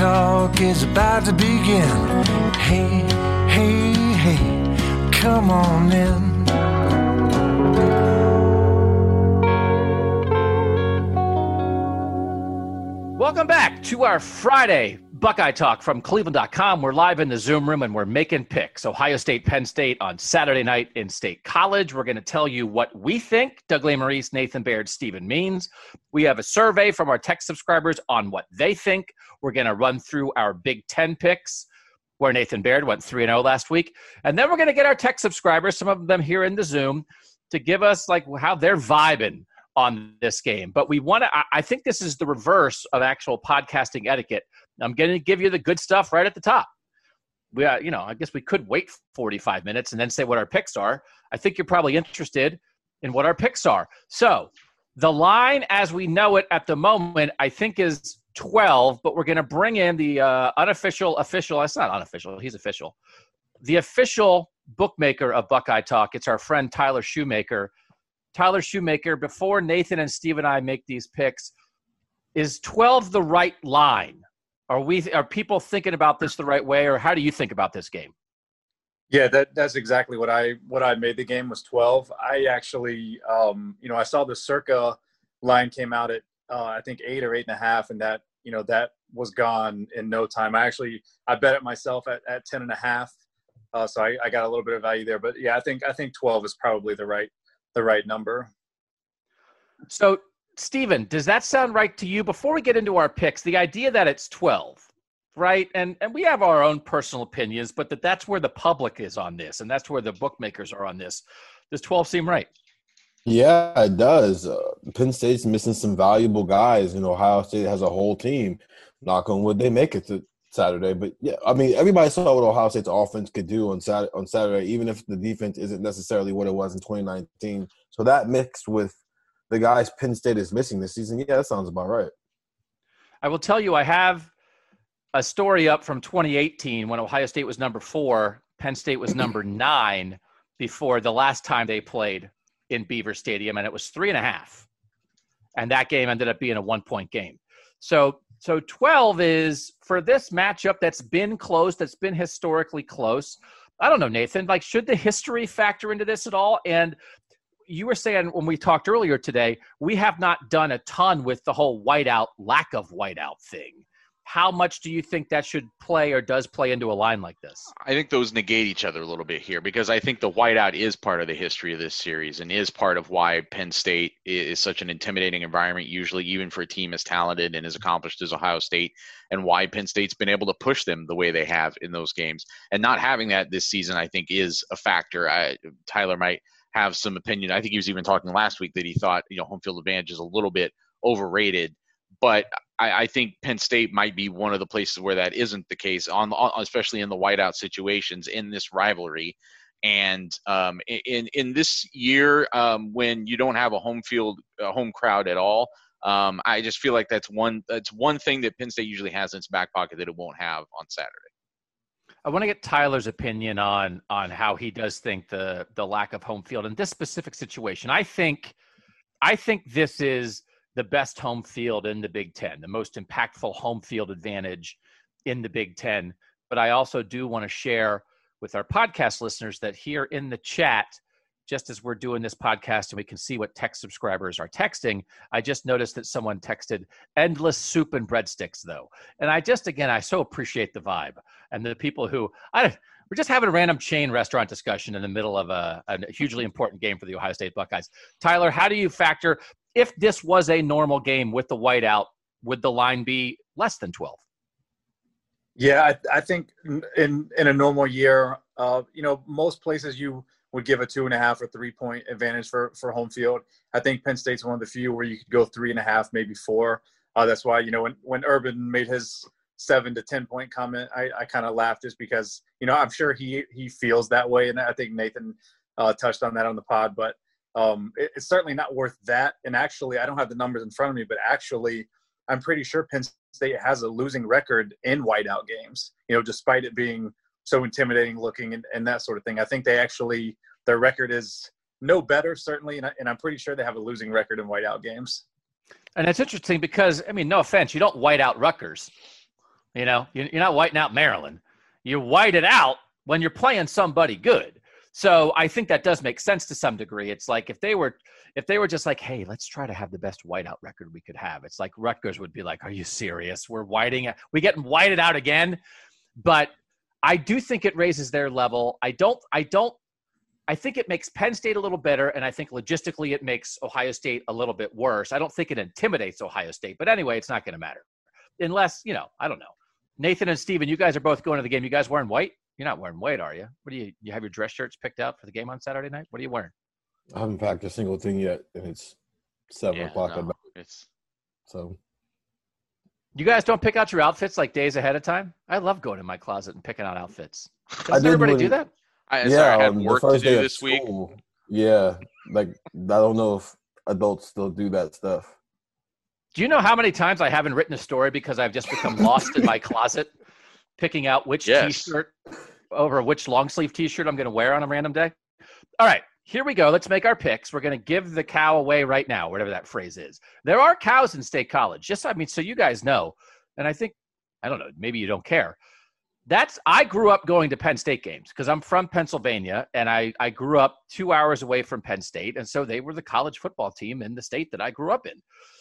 Talk is about to begin. Hey, hey, hey, come on in. Welcome back to our Friday Buckeye Talk from Cleveland.com. We're live in the Zoom room and we're making picks. Ohio State, Penn State on Saturday night in State College. We're going to tell you what we think Doug Lesmerises, Nathan Baird, Stephen Means. We have a survey from our text subscribers on what they think. We're going to run through our Big Ten picks, where Nathan Baird went 3 0 last week. And then we're going to get our text subscribers, some of them here in the Zoom, to give us like how they're vibing on this game. But we want to, I think this is the reverse of actual podcasting etiquette. I'm going to give you the good stuff right at the top. We, uh, you know, I guess we could wait 45 minutes and then say what our picks are. I think you're probably interested in what our picks are. So the line as we know it at the moment, I think is 12, but we're going to bring in the uh, unofficial, official, it's not unofficial, he's official. The official bookmaker of Buckeye Talk. It's our friend Tyler Shoemaker. Tyler Shoemaker, before Nathan and Steve and I make these picks, is 12 the right line? Are we are people thinking about this the right way, or how do you think about this game? Yeah, that that's exactly what I what I made the game was 12. I actually um, you know, I saw the circa line came out at uh, I think eight or eight and a half, and that you know that was gone in no time. I actually I bet it myself at, at ten and a half. Uh, so I, I got a little bit of value there. But yeah, I think I think 12 is probably the right the right number. So, Stephen, does that sound right to you? Before we get into our picks, the idea that it's 12, right? And and we have our own personal opinions, but that that's where the public is on this, and that's where the bookmakers are on this. Does 12 seem right? Yeah, it does. Uh, Penn State's missing some valuable guys, and Ohio State has a whole team. Knock on wood, they make it to Saturday. But yeah, I mean, everybody saw what Ohio State's offense could do on Saturday, on Saturday, even if the defense isn't necessarily what it was in 2019. So that mixed with the guys Penn State is missing this season, yeah, that sounds about right. I will tell you, I have a story up from 2018 when Ohio State was number four, Penn State was number nine before the last time they played in Beaver Stadium, and it was three and a half. And that game ended up being a one point game. So so 12 is for this matchup that's been close, that's been historically close. I don't know, Nathan. Like, should the history factor into this at all? And you were saying when we talked earlier today, we have not done a ton with the whole whiteout, lack of whiteout thing. How much do you think that should play or does play into a line like this? I think those negate each other a little bit here because I think the whiteout is part of the history of this series and is part of why Penn State is such an intimidating environment, usually even for a team as talented and as accomplished as Ohio State, and why Penn State's been able to push them the way they have in those games. And not having that this season, I think, is a factor. I, Tyler might have some opinion. I think he was even talking last week that he thought you know home field advantage is a little bit overrated but I, I, think Penn State might be one of the places where that isn't the case, on, on especially in the whiteout situations in this rivalry. And um, in in this year, um, when you don't have a home field, a home crowd at all, um, I just feel like that's one that's one thing that Penn State usually has in its back pocket that it won't have on Saturday. I want to get Tyler's opinion on on how he does think the the lack of home field in this specific situation. I think I think this is the best home field in the Big Ten, the most impactful home field advantage in the Big Ten. But I also do want to share with our podcast listeners that here in the chat, just as we're doing this podcast and we can see what text subscribers are texting, I just noticed that someone texted endless soup and breadsticks though. And I just again I so appreciate the vibe and the people who I we're just having a random chain restaurant discussion in the middle of a, a hugely important game for the Ohio State Buckeyes. Tyler, how do you factor if this was a normal game with the whiteout, would the line be less than 12? Yeah, I, I think in in a normal year, uh, you know, most places you would give a two and a half or three point advantage for for home field. I think Penn State's one of the few where you could go three and a half, maybe four. Uh, that's why you know when when Urban made his seven to ten point comment, I, I kind of laughed just because you know I'm sure he he feels that way, and I think Nathan uh, touched on that on the pod. But um, it, it's certainly not worth that. And actually, I don't have the numbers in front of me, but actually, I'm pretty sure Penn State has a losing record in whiteout games. You know, despite it being so intimidating looking and, and that sort of thing. I think they actually their record is no better certainly, and, I, and I'm pretty sure they have a losing record in whiteout games. And it's interesting because I mean, no offense, you don't white out Rutgers. You know, you're not whiting out Maryland. You white it out when you're playing somebody good. So I think that does make sense to some degree. It's like if they were if they were just like, hey, let's try to have the best whiteout record we could have. It's like Rutgers would be like, are you serious? We're whiting we getting whited out again. But I do think it raises their level. I don't I don't I think it makes Penn State a little better, and I think logistically it makes Ohio State a little bit worse. I don't think it intimidates Ohio State, but anyway, it's not going to matter unless you know. I don't know. Nathan and Steven, you guys are both going to the game. You guys wearing white? You're not wearing white, are you? What do you? You have your dress shirts picked out for the game on Saturday night? What are you wearing? I haven't packed a single thing yet, and it's seven Yeah, o'clock no, it's So You guys don't pick out your outfits like days ahead of time? I love going in my closet and picking out outfits. Doesn't everybody when- do that? I, sorry, I had um, work to do of this week. Yeah, like I don't know if adults still do that stuff. Do you know how many times I haven't written a story because I've just become lost in my closet, picking out which Yes. t-shirt over which long sleeve t-shirt I'm going to wear on a random day? All right, here we go. Let's make our picks. We're going to give the cow away right now, whatever that phrase is. There are cows in State College. Just I mean, so you guys know, and I think I don't know. Maybe you don't care. That's I grew up going to Penn State games because I'm from Pennsylvania and I I grew up two hours away from Penn State, and so they were the college football team in the state that I grew up in.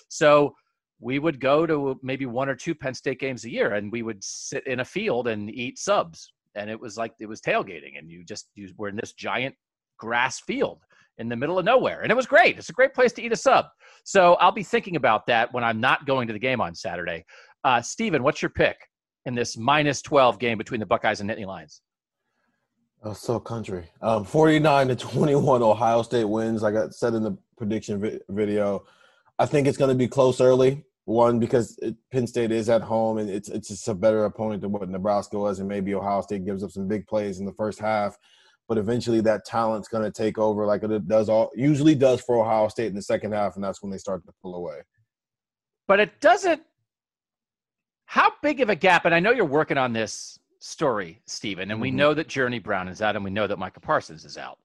So we would go to maybe one or two Penn State games a year, and we would sit in a field and eat subs, and it was like it was tailgating, and you just you were in this giant grass field in the middle of nowhere, and it was great. It's a great place to eat a sub. So I'll be thinking about that when I'm not going to the game on Saturday. Uh, Steven, what's your pick in this minus 12 game between the Buckeyes and Nittany Lions? Oh, so country. Um, 49 to 21, Ohio State wins. Like I said in the prediction vi- video, I think it's going to be close early. One because it, Penn State is at home and it's it's just a better opponent than what Nebraska was, and maybe Ohio State gives up some big plays in the first half, but eventually that talent's going to take over, like it does all usually does for Ohio State in the second half, and that's when they start to pull away. But it doesn't. How big of a gap? And I know you're working on this story, Stephen, and we Mhm. know that Journey Brown is out, and we know that Micah Parsons is out.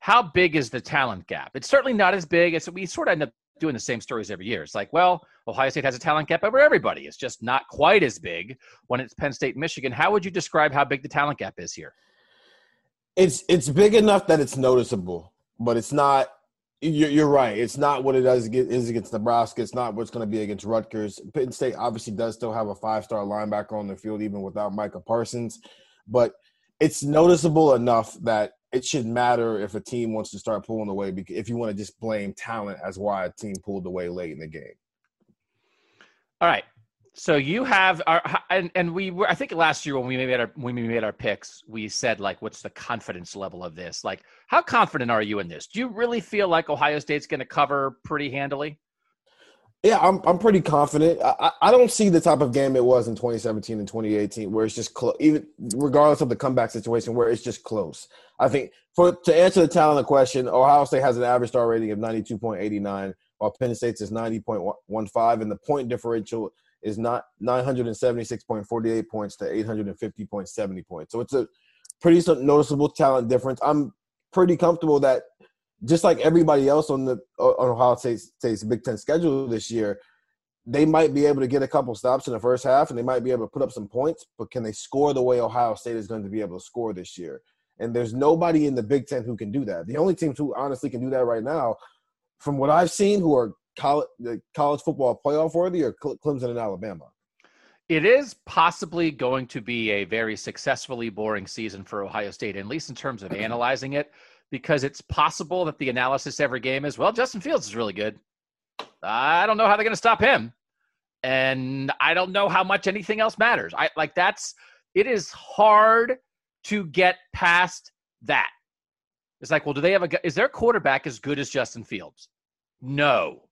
How big is the talent gap? It's certainly not as big. It's we sort of end up doing the same stories every year. It's like, well, Ohio State has a talent gap over everybody. It's just not quite as big when it's Penn State Michigan. How would you describe how big the talent gap is here? It's it's big enough that it's noticeable, but it's not. You're, you're right. It's not what it does is against Nebraska. It's not what's going to be against Rutgers. Penn State obviously does still have a five star linebacker on the field, even without Micah Parsons. But it's noticeable enough that it shouldn't matter if a team wants to start pulling away. Because if you want to just blame talent as why a team pulled away late in the game. All right. So you have our and, and we were I think last year when we made our when we made our picks, we said like what's the confidence level of this? Like how confident are you in this? Do you really feel like Ohio State's going to cover pretty handily? Yeah, I'm I'm pretty confident. I, I don't see the type of game it was in 2017 and 2018 where it's just close, even regardless of the comeback situation, where it's just close. I think for to answer the talent question, Ohio State has an average star rating of 92.89, while Penn State's is 90.15, and the point differential is not 976.48 points to 850.70 points. So it's a pretty noticeable talent difference. I'm pretty comfortable that just like everybody else on the on Ohio State's, State's Big Ten schedule this year, they might be able to get a couple stops in the first half and they might be able to put up some points, but can they score the way Ohio State is going to be able to score this year? And there's nobody in the Big Ten who can do that. The only teams who honestly can do that right now, from what I've seen, who are college, college football playoff worthy, are Clemson and Alabama. It is possibly going to be a very successfully boring season for Ohio State, at least in terms of analyzing it, because it's possible that the analysis every game is, well, Justin Fields is really good. I don't know how they're going to stop him. And I don't know how much anything else matters. I like that's it is hard to get past that. It's like, well, do they have a is their quarterback as good as Justin Fields? No.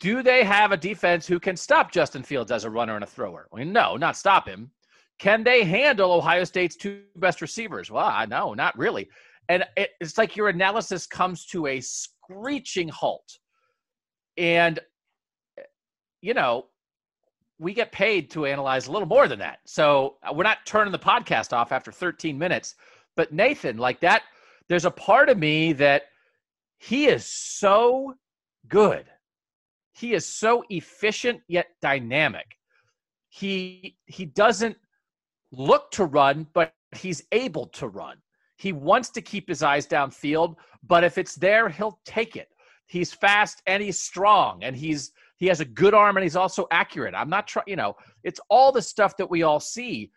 Do they have a defense who can stop Justin Fields as a runner and a thrower? No, not stop him. Can they handle Ohio State's two best receivers? Well, I know, not really. And it's like your analysis comes to a screeching halt and, you know, we get paid to analyze a little more than that. So uh, we're not turning the podcast off after 13 minutes. But Nathan, like that, there's a part of me that he is so good. He is so efficient yet dynamic. He he doesn't look to run, but he's able to run. He wants to keep his eyes downfield, but if it's there, he'll take it he's fast and he's strong and he's he has a good arm and he's also accurate. I'm not trying, you know, it's all the stuff that we all see,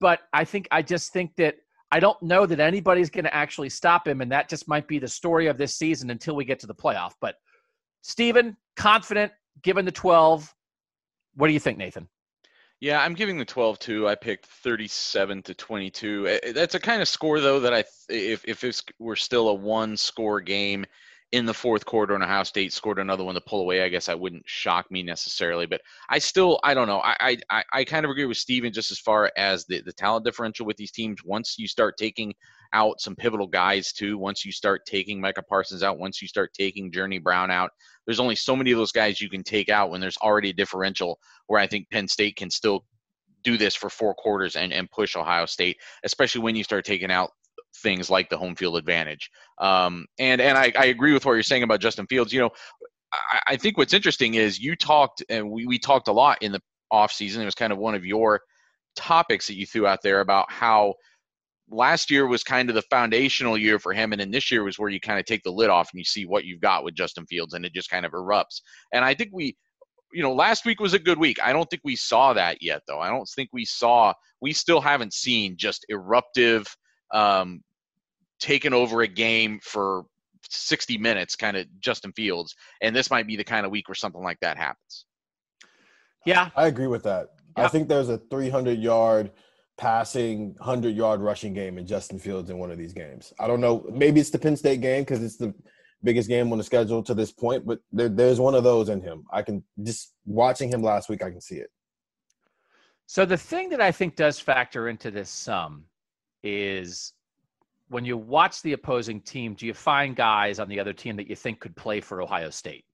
but I think I just think that I don't know that anybody's going to actually stop him, and that just might be the story of this season until we get to the playoff. But Stephen, confident, given the 12. What do you think, Nathan? Yeah, I'm giving the 12 2. I picked 37 to 22. Eh, eh, that's a kind of score though that I if if it were still a one score game, in the fourth quarter and Ohio State scored another one to pull away, I guess that wouldn't shock me necessarily. But I still, I don't know. I I, I kind of agree with Steven just as far as the, the talent differential with these teams. Once you start taking out some pivotal guys too, once you start taking Micah Parsons out, once you start taking Journey Brown out, there's only so many of those guys you can take out when there's already a differential where I think Penn State can still do this for four quarters and, and push Ohio State, especially when you start taking out things like the home field advantage. Um, and and I, I, agree with what you're saying about Justin Fields. You know, I, I, think what's interesting is you talked and we, we talked a lot in the off season. It was kind of one of your topics that you threw out there about how last year was kind of the foundational year for him and then this year was where you kind of take the lid off and you see what you've got with Justin Fields and it just kind of erupts. And I think we you know, last week was a good week. I don't think we saw that yet, though. I don't think we saw. We still haven't seen just eruptive, um, taken over a game for 60 minutes, kind of Justin Fields. And this might be the kind of week where something like that happens. Yeah. I agree with that. Yeah. I think there's a 300 yard passing, 100 yard rushing game in Justin Fields in one of these games. I don't know. Maybe it's the Penn State game because it's the biggest game on the schedule to this point, but there, there's one of those in him. I can just watching him last week, I can see it. So the thing that I think does factor into this sum is when you watch the opposing team, do you find guys on the other team that you think could play for Ohio State,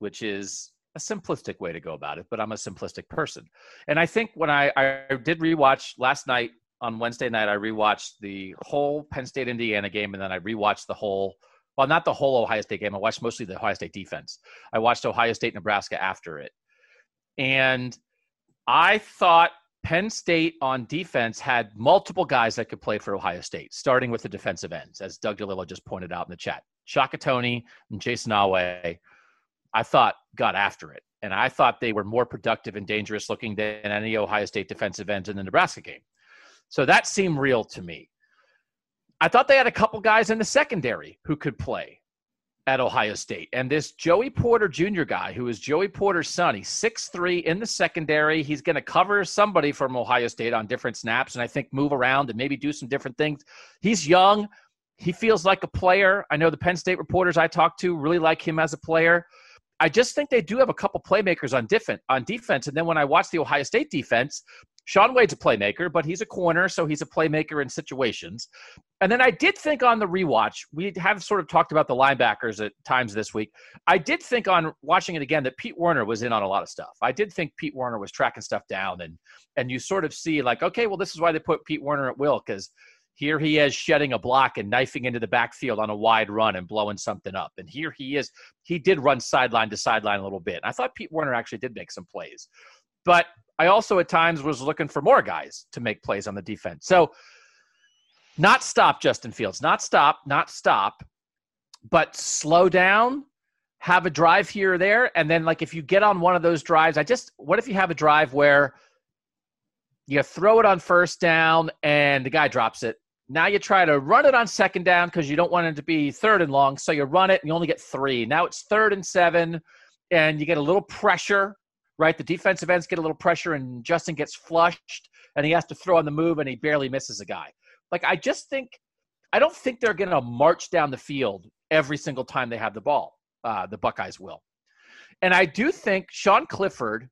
which is a simplistic way to go about it, but I'm a simplistic person. And I think when I, I did rewatch last night on Wednesday night, I rewatched the whole Penn State Indiana game, and then I rewatched the whole, well, not the whole Ohio State game. I watched mostly the Ohio State defense. I watched Ohio State Nebraska after it. And I thought Penn State on defense had multiple guys that could play for Ohio State, starting with the defensive ends, as Doug DeLillo just pointed out in the chat. Shaka Toney and Jayson Oweh, I thought got after it. And I thought they were more productive and dangerous looking than any Ohio State defensive ends in the Nebraska game. So that seemed real to me. I thought they had a couple guys in the secondary who could play at Ohio State. And this Joey Porter Jr. guy, who is Joey Porter's son, he's 6'3 in the secondary. He's going to cover somebody from Ohio State on different snaps and I think move around and maybe do some different things. He's young. He feels like a player. I know the Penn State reporters I talked to really like him as a player. I just think they do have a couple playmakers on defense. On defense, and then when I watch the Ohio State defense, Shaun Wade's a playmaker, but he's a corner, so he's a playmaker in situations. And then I did think on the rewatch, we have sort of talked about the linebackers at times this week. I did think on watching it again that Pete Werner was in on a lot of stuff. I did think Pete Werner was tracking stuff down, and and you sort of see like, okay, well, this is why they put Pete Werner at will because Here he is shedding a block and knifing into the backfield on a wide run and blowing something up. And here he is. He did run sideline to sideline a little bit. I thought Pete Werner actually did make some plays. But I also at times was looking for more guys to make plays on the defense. So not stop Justin Fields, not stop, not stop, but slow down, have a drive here or there. And then, like, if you get on one of those drives, I just, what if you have a drive where you throw it on first down and the guy drops it now you try to run it on second down because you don't want it to be third and long. So you run it and you only get three. Now it's third and seven, and you get a little pressure, right? The defensive ends get a little pressure, and Justin gets flushed, and he has to throw on the move, and he barely misses a guy. Like I just think, I don't think they're going to march down the field every single time they have the ball. Uh, the Buckeyes will, and I do think Sean Clifford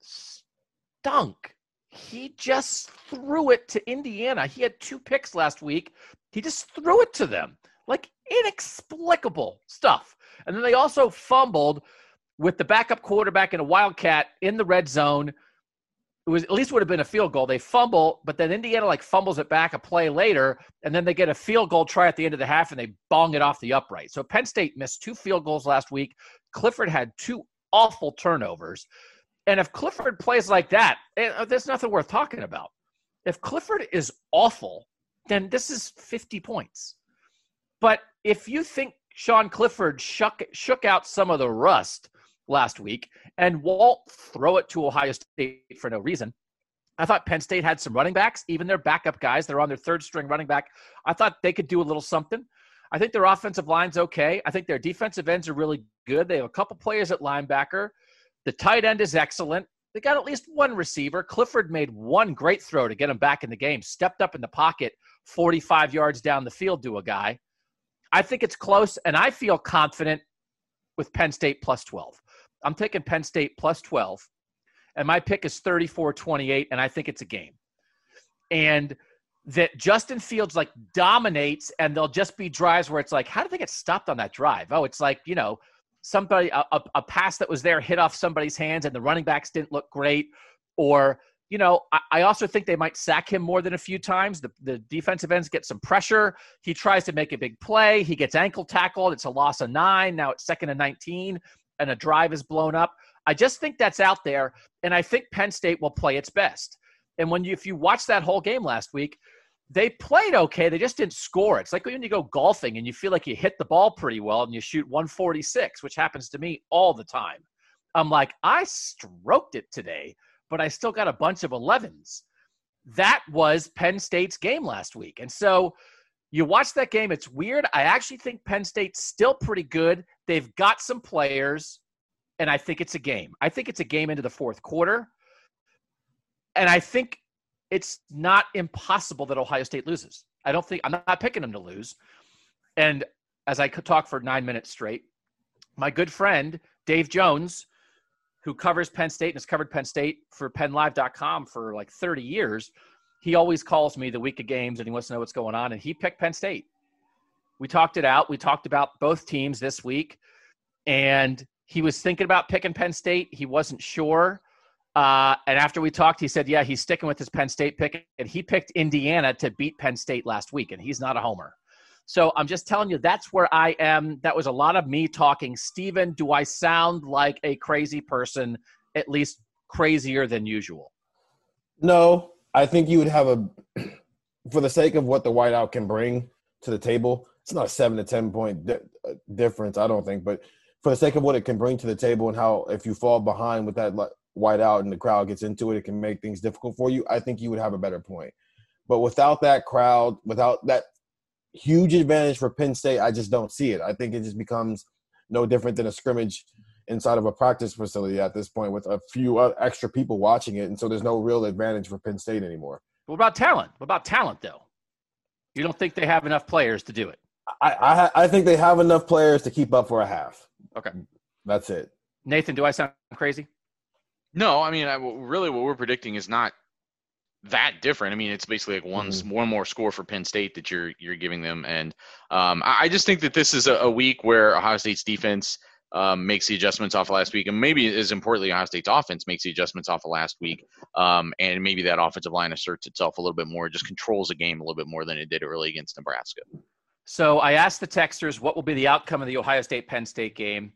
stunk he just threw it to Indiana. He had two picks last week. He just threw it to them. Like inexplicable stuff. And then they also fumbled with the backup quarterback and a wildcat in the red zone. It was at least would have been a field goal. They fumble, but then Indiana like fumbles it back a play later, and then they get a field goal try at the end of the half and they bong it off the upright. So Penn State missed two field goals last week. Clifford had two awful turnovers. And if Clifford plays like that, eh, uh, there's nothing worth talking about. If Clifford is awful, then this is 50 points. But if you think Sean Clifford shook, shook out some of the rust last week and Walt throw it to Ohio State for no reason, I thought Penn State had some running backs, even their backup guys. They're on their third string running back. I thought they could do a little something. I think their offensive line's okay. I think their defensive ends are really good. They have a couple players at linebacker. The tight end is excellent. They got at least one receiver. Clifford made one great throw to get him back in the game, stepped up in the pocket 45 yards down the field to a guy. I think it's close, and I feel confident with Penn State plus 12. I'm taking Penn State plus 12, and my pick is 34 28, and I think it's a game. And that Justin Fields like dominates, and there'll just be drives where it's like, how did they get stopped on that drive? Oh, it's like, you know, somebody a, a, pass that was there hit off somebody's hands and the running backs didn't look great. Or you know I, I, also think they might sack him more than a few times. The, the defensive ends get some pressure. He tries to make a big play. He gets ankle tackled. It's a loss of nine. Now it's second and 19 and a drive is blown up i just think that's out there and i think penn state will play its best and when you if you watch that whole game last week they played okay. They just didn't score. It's like when you go golfing and you feel like you hit the ball pretty well and you shoot 146, which happens to me all the time. I'm like, I stroked it today, but I still got a bunch of 11s. That was Penn State's game last week. And so you watch that game, it's weird. I actually think Penn State's still pretty good. They've got some players, and I think it's a game. I think it's a game into the fourth quarter. And I think it's not impossible that Ohio State loses. I don't think I'm not picking them to lose. And as I could talk for nine minutes straight, my good friend Dave Jones, who covers Penn State and has covered Penn State for PennLive.com for like 30 years, he always calls me the week of games and he wants to know what's going on. And he picked Penn State. We talked it out. We talked about both teams this week, and he was thinking about picking Penn State. He wasn't sure. Uh, and after we talked, he said, yeah, he's sticking with his Penn State pick. And he picked Indiana to beat Penn State last week, and he's not a homer. So I'm just telling you, that's where I am. That was a lot of me talking. Steven, do I sound like a crazy person, at least crazier than usual? No, I think you would have a, for the sake of what the whiteout can bring to the table, it's not a seven to 10 point di- uh, difference, I don't think. But for the sake of what it can bring to the table and how, if you fall behind with that whiteout and the crowd gets into it, it can make things difficult for you, I think you would have a better point. But without that crowd, without that huge advantage for Penn State, I just don't see it. I think it just becomes no different than a scrimmage inside of a practice facility at this point with a few extra people watching it. And so there's no real advantage for Penn State anymore. What about talent? What about talent, though? You don't think they have enough players to do it? I, I, I think they have enough players to keep up for a half. Okay. That's it. Nathan, do I sound crazy? No, I mean, I, really, what we're predicting is not that different. I mean, it's basically like one mm-hmm. one more score for Penn State that you're you're giving them, and um, I, I, just think that this is a, a, week where Ohio State's defense um, makes the adjustments off of last week, and maybe as importantly, Ohio State's offense makes the adjustments off of last week, um, and maybe that offensive line asserts itself a little bit more, just controls the game a little bit more than it did early against Nebraska. So I asked the texters what will be the outcome of the Ohio State Penn State game.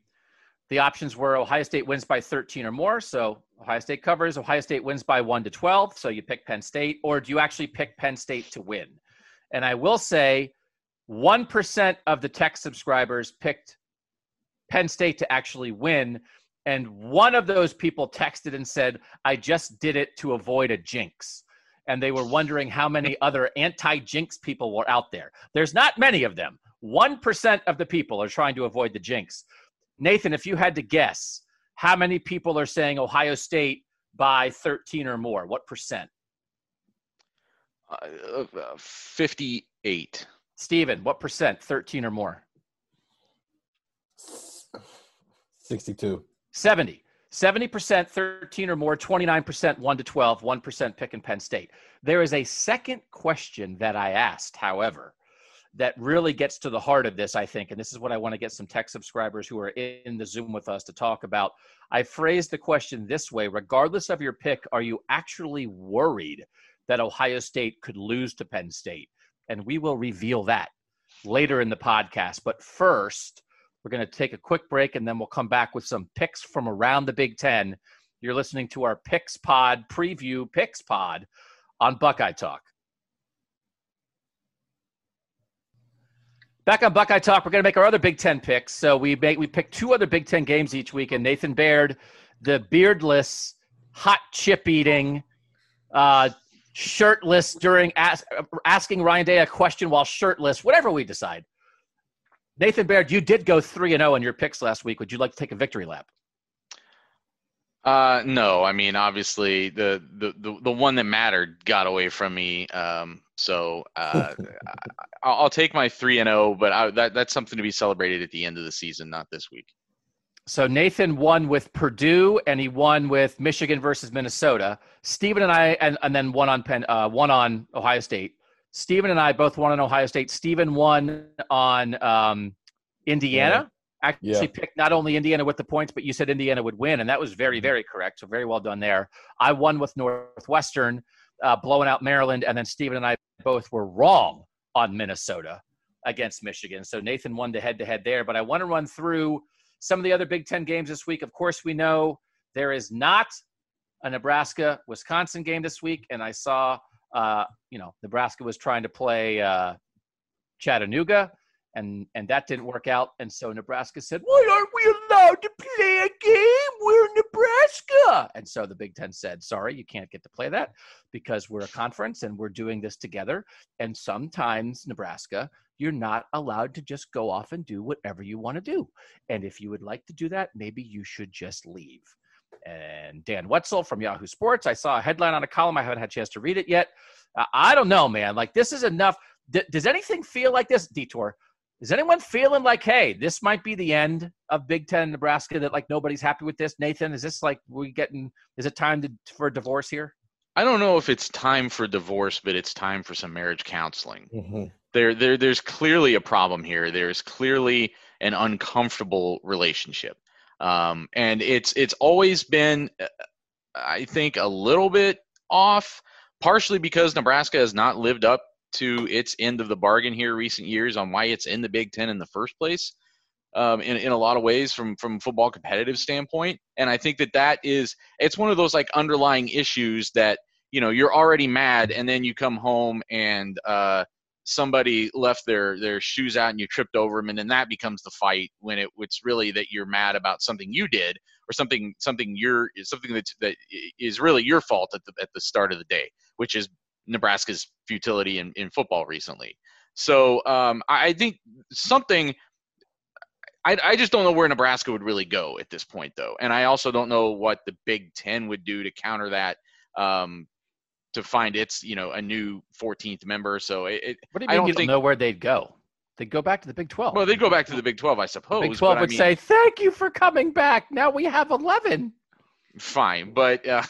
The options were Ohio State wins by 13 or more, so Ohio State covers. Ohio State wins by 1 to 12, so you pick Penn State, or do you actually pick Penn State to win? And I will say 1% of the text subscribers picked Penn State to actually win. And one of those people texted and said, I just did it to avoid a jinx. And they were wondering how many other anti jinx people were out there. There's not many of them. 1% of the people are trying to avoid the jinx. Nathan, if you had to guess, how many people are saying Ohio State by 13 or more? What percent? Uh, uh, 58. Steven, what percent? 13 or more? 62. 70. 70% 13 or more, 29% 1 to 12, 1% pick in Penn State. There is a second question that I asked, however, that really gets to the heart of this, I think. And this is what I want to get some text subscribers who are in the Zoom with us to talk about. I phrased the question this way regardless of your pick, are you actually worried that Ohio State could lose to Penn State? And we will reveal that later in the podcast. But first, we're going to take a quick break and then we'll come back with some picks from around the Big Ten. You're listening to our Picks Pod preview, Picks Pod on Buckeye Talk. Back on Buckeye Talk, we're going to make our other Big Ten picks. So we make we pick two other Big Ten games each week, and Nathan Baird, the beardless, hot chip eating, uh, shirtless during ask, asking Ryan Day a question while shirtless, whatever we decide. Nathan Baird, you did go three and zero oh in your picks last week. Would you like to take a victory lap? Uh, no. I mean, obviously, the, the the the one that mattered got away from me. Um, so uh, I'll, I'll take my three and zero, oh, but I, that that's something to be celebrated at the end of the season, not this week. So Nathan won with Purdue, and he won with Michigan versus Minnesota. Stephen and I, and, and then one on Penn, uh, one on Ohio State. Stephen and I both won on Ohio State. Stephen won on um, Indiana. Yeah. Actually, yeah. picked not only Indiana with the points, but you said Indiana would win, and that was very, mm-hmm. very correct. So very well done there. I won with Northwestern, uh, blowing out Maryland, and then Stephen and I both were wrong on Minnesota against Michigan. So Nathan won the head-to-head there. But I want to run through some of the other Big Ten games this week. Of course, we know there is not a Nebraska Wisconsin game this week, and I saw uh, you know, Nebraska was trying to play uh, Chattanooga, and and that didn't work out. And so Nebraska said, "Why aren't we allowed to play a game? We're Nebraska." And so the Big Ten said, "Sorry, you can't get to play that because we're a conference and we're doing this together. And sometimes Nebraska." You're not allowed to just go off and do whatever you want to do. And if you would like to do that, maybe you should just leave and Dan Wetzel from Yahoo Sports. I saw a headline on a column. I haven't had a chance to read it yet. Uh, I don't know, man. Like, this is enough. D- does anything feel like this, Detour? Is anyone feeling like, hey, this might be the end of Big Ten Nebraska? That like nobody's happy with this, Nathan? Is this like we getting? Is it time to, for a divorce here? I don't know if it's time for divorce, but it's time for some marriage counseling. Mm-hmm. There, there, there's clearly a problem here. There's clearly an uncomfortable relationship. Um, and it's it's always been, uh, I think, a little bit off, partially because Nebraska has not lived up to its end of the bargain here recent years on why it's in the Big Ten in the first place. Um, in, in a lot of ways from from football competitive standpoint and i think that that is it's one of those like underlying issues that you know you're already mad and then you come home and uh, somebody left their their shoes out and you tripped over them and then that becomes the fight when it it's really that you're mad about something you did or something something you're something that that is really your fault at the at the start of the day which is Nebraska's futility in, in football recently. So um, I think something I, I just don't know where Nebraska would really go at this point though. And I also don't know what the Big Ten would do to counter that um, to find its you know a new 14th member. So it, it what do you mean I don't you think, don't know where they'd go? They'd go back to the Big 12. Well, they'd go back to the Big 12, I suppose. The Big 12 would I mean, say, "Thank you for coming back. Now we have 11." Fine, but uh,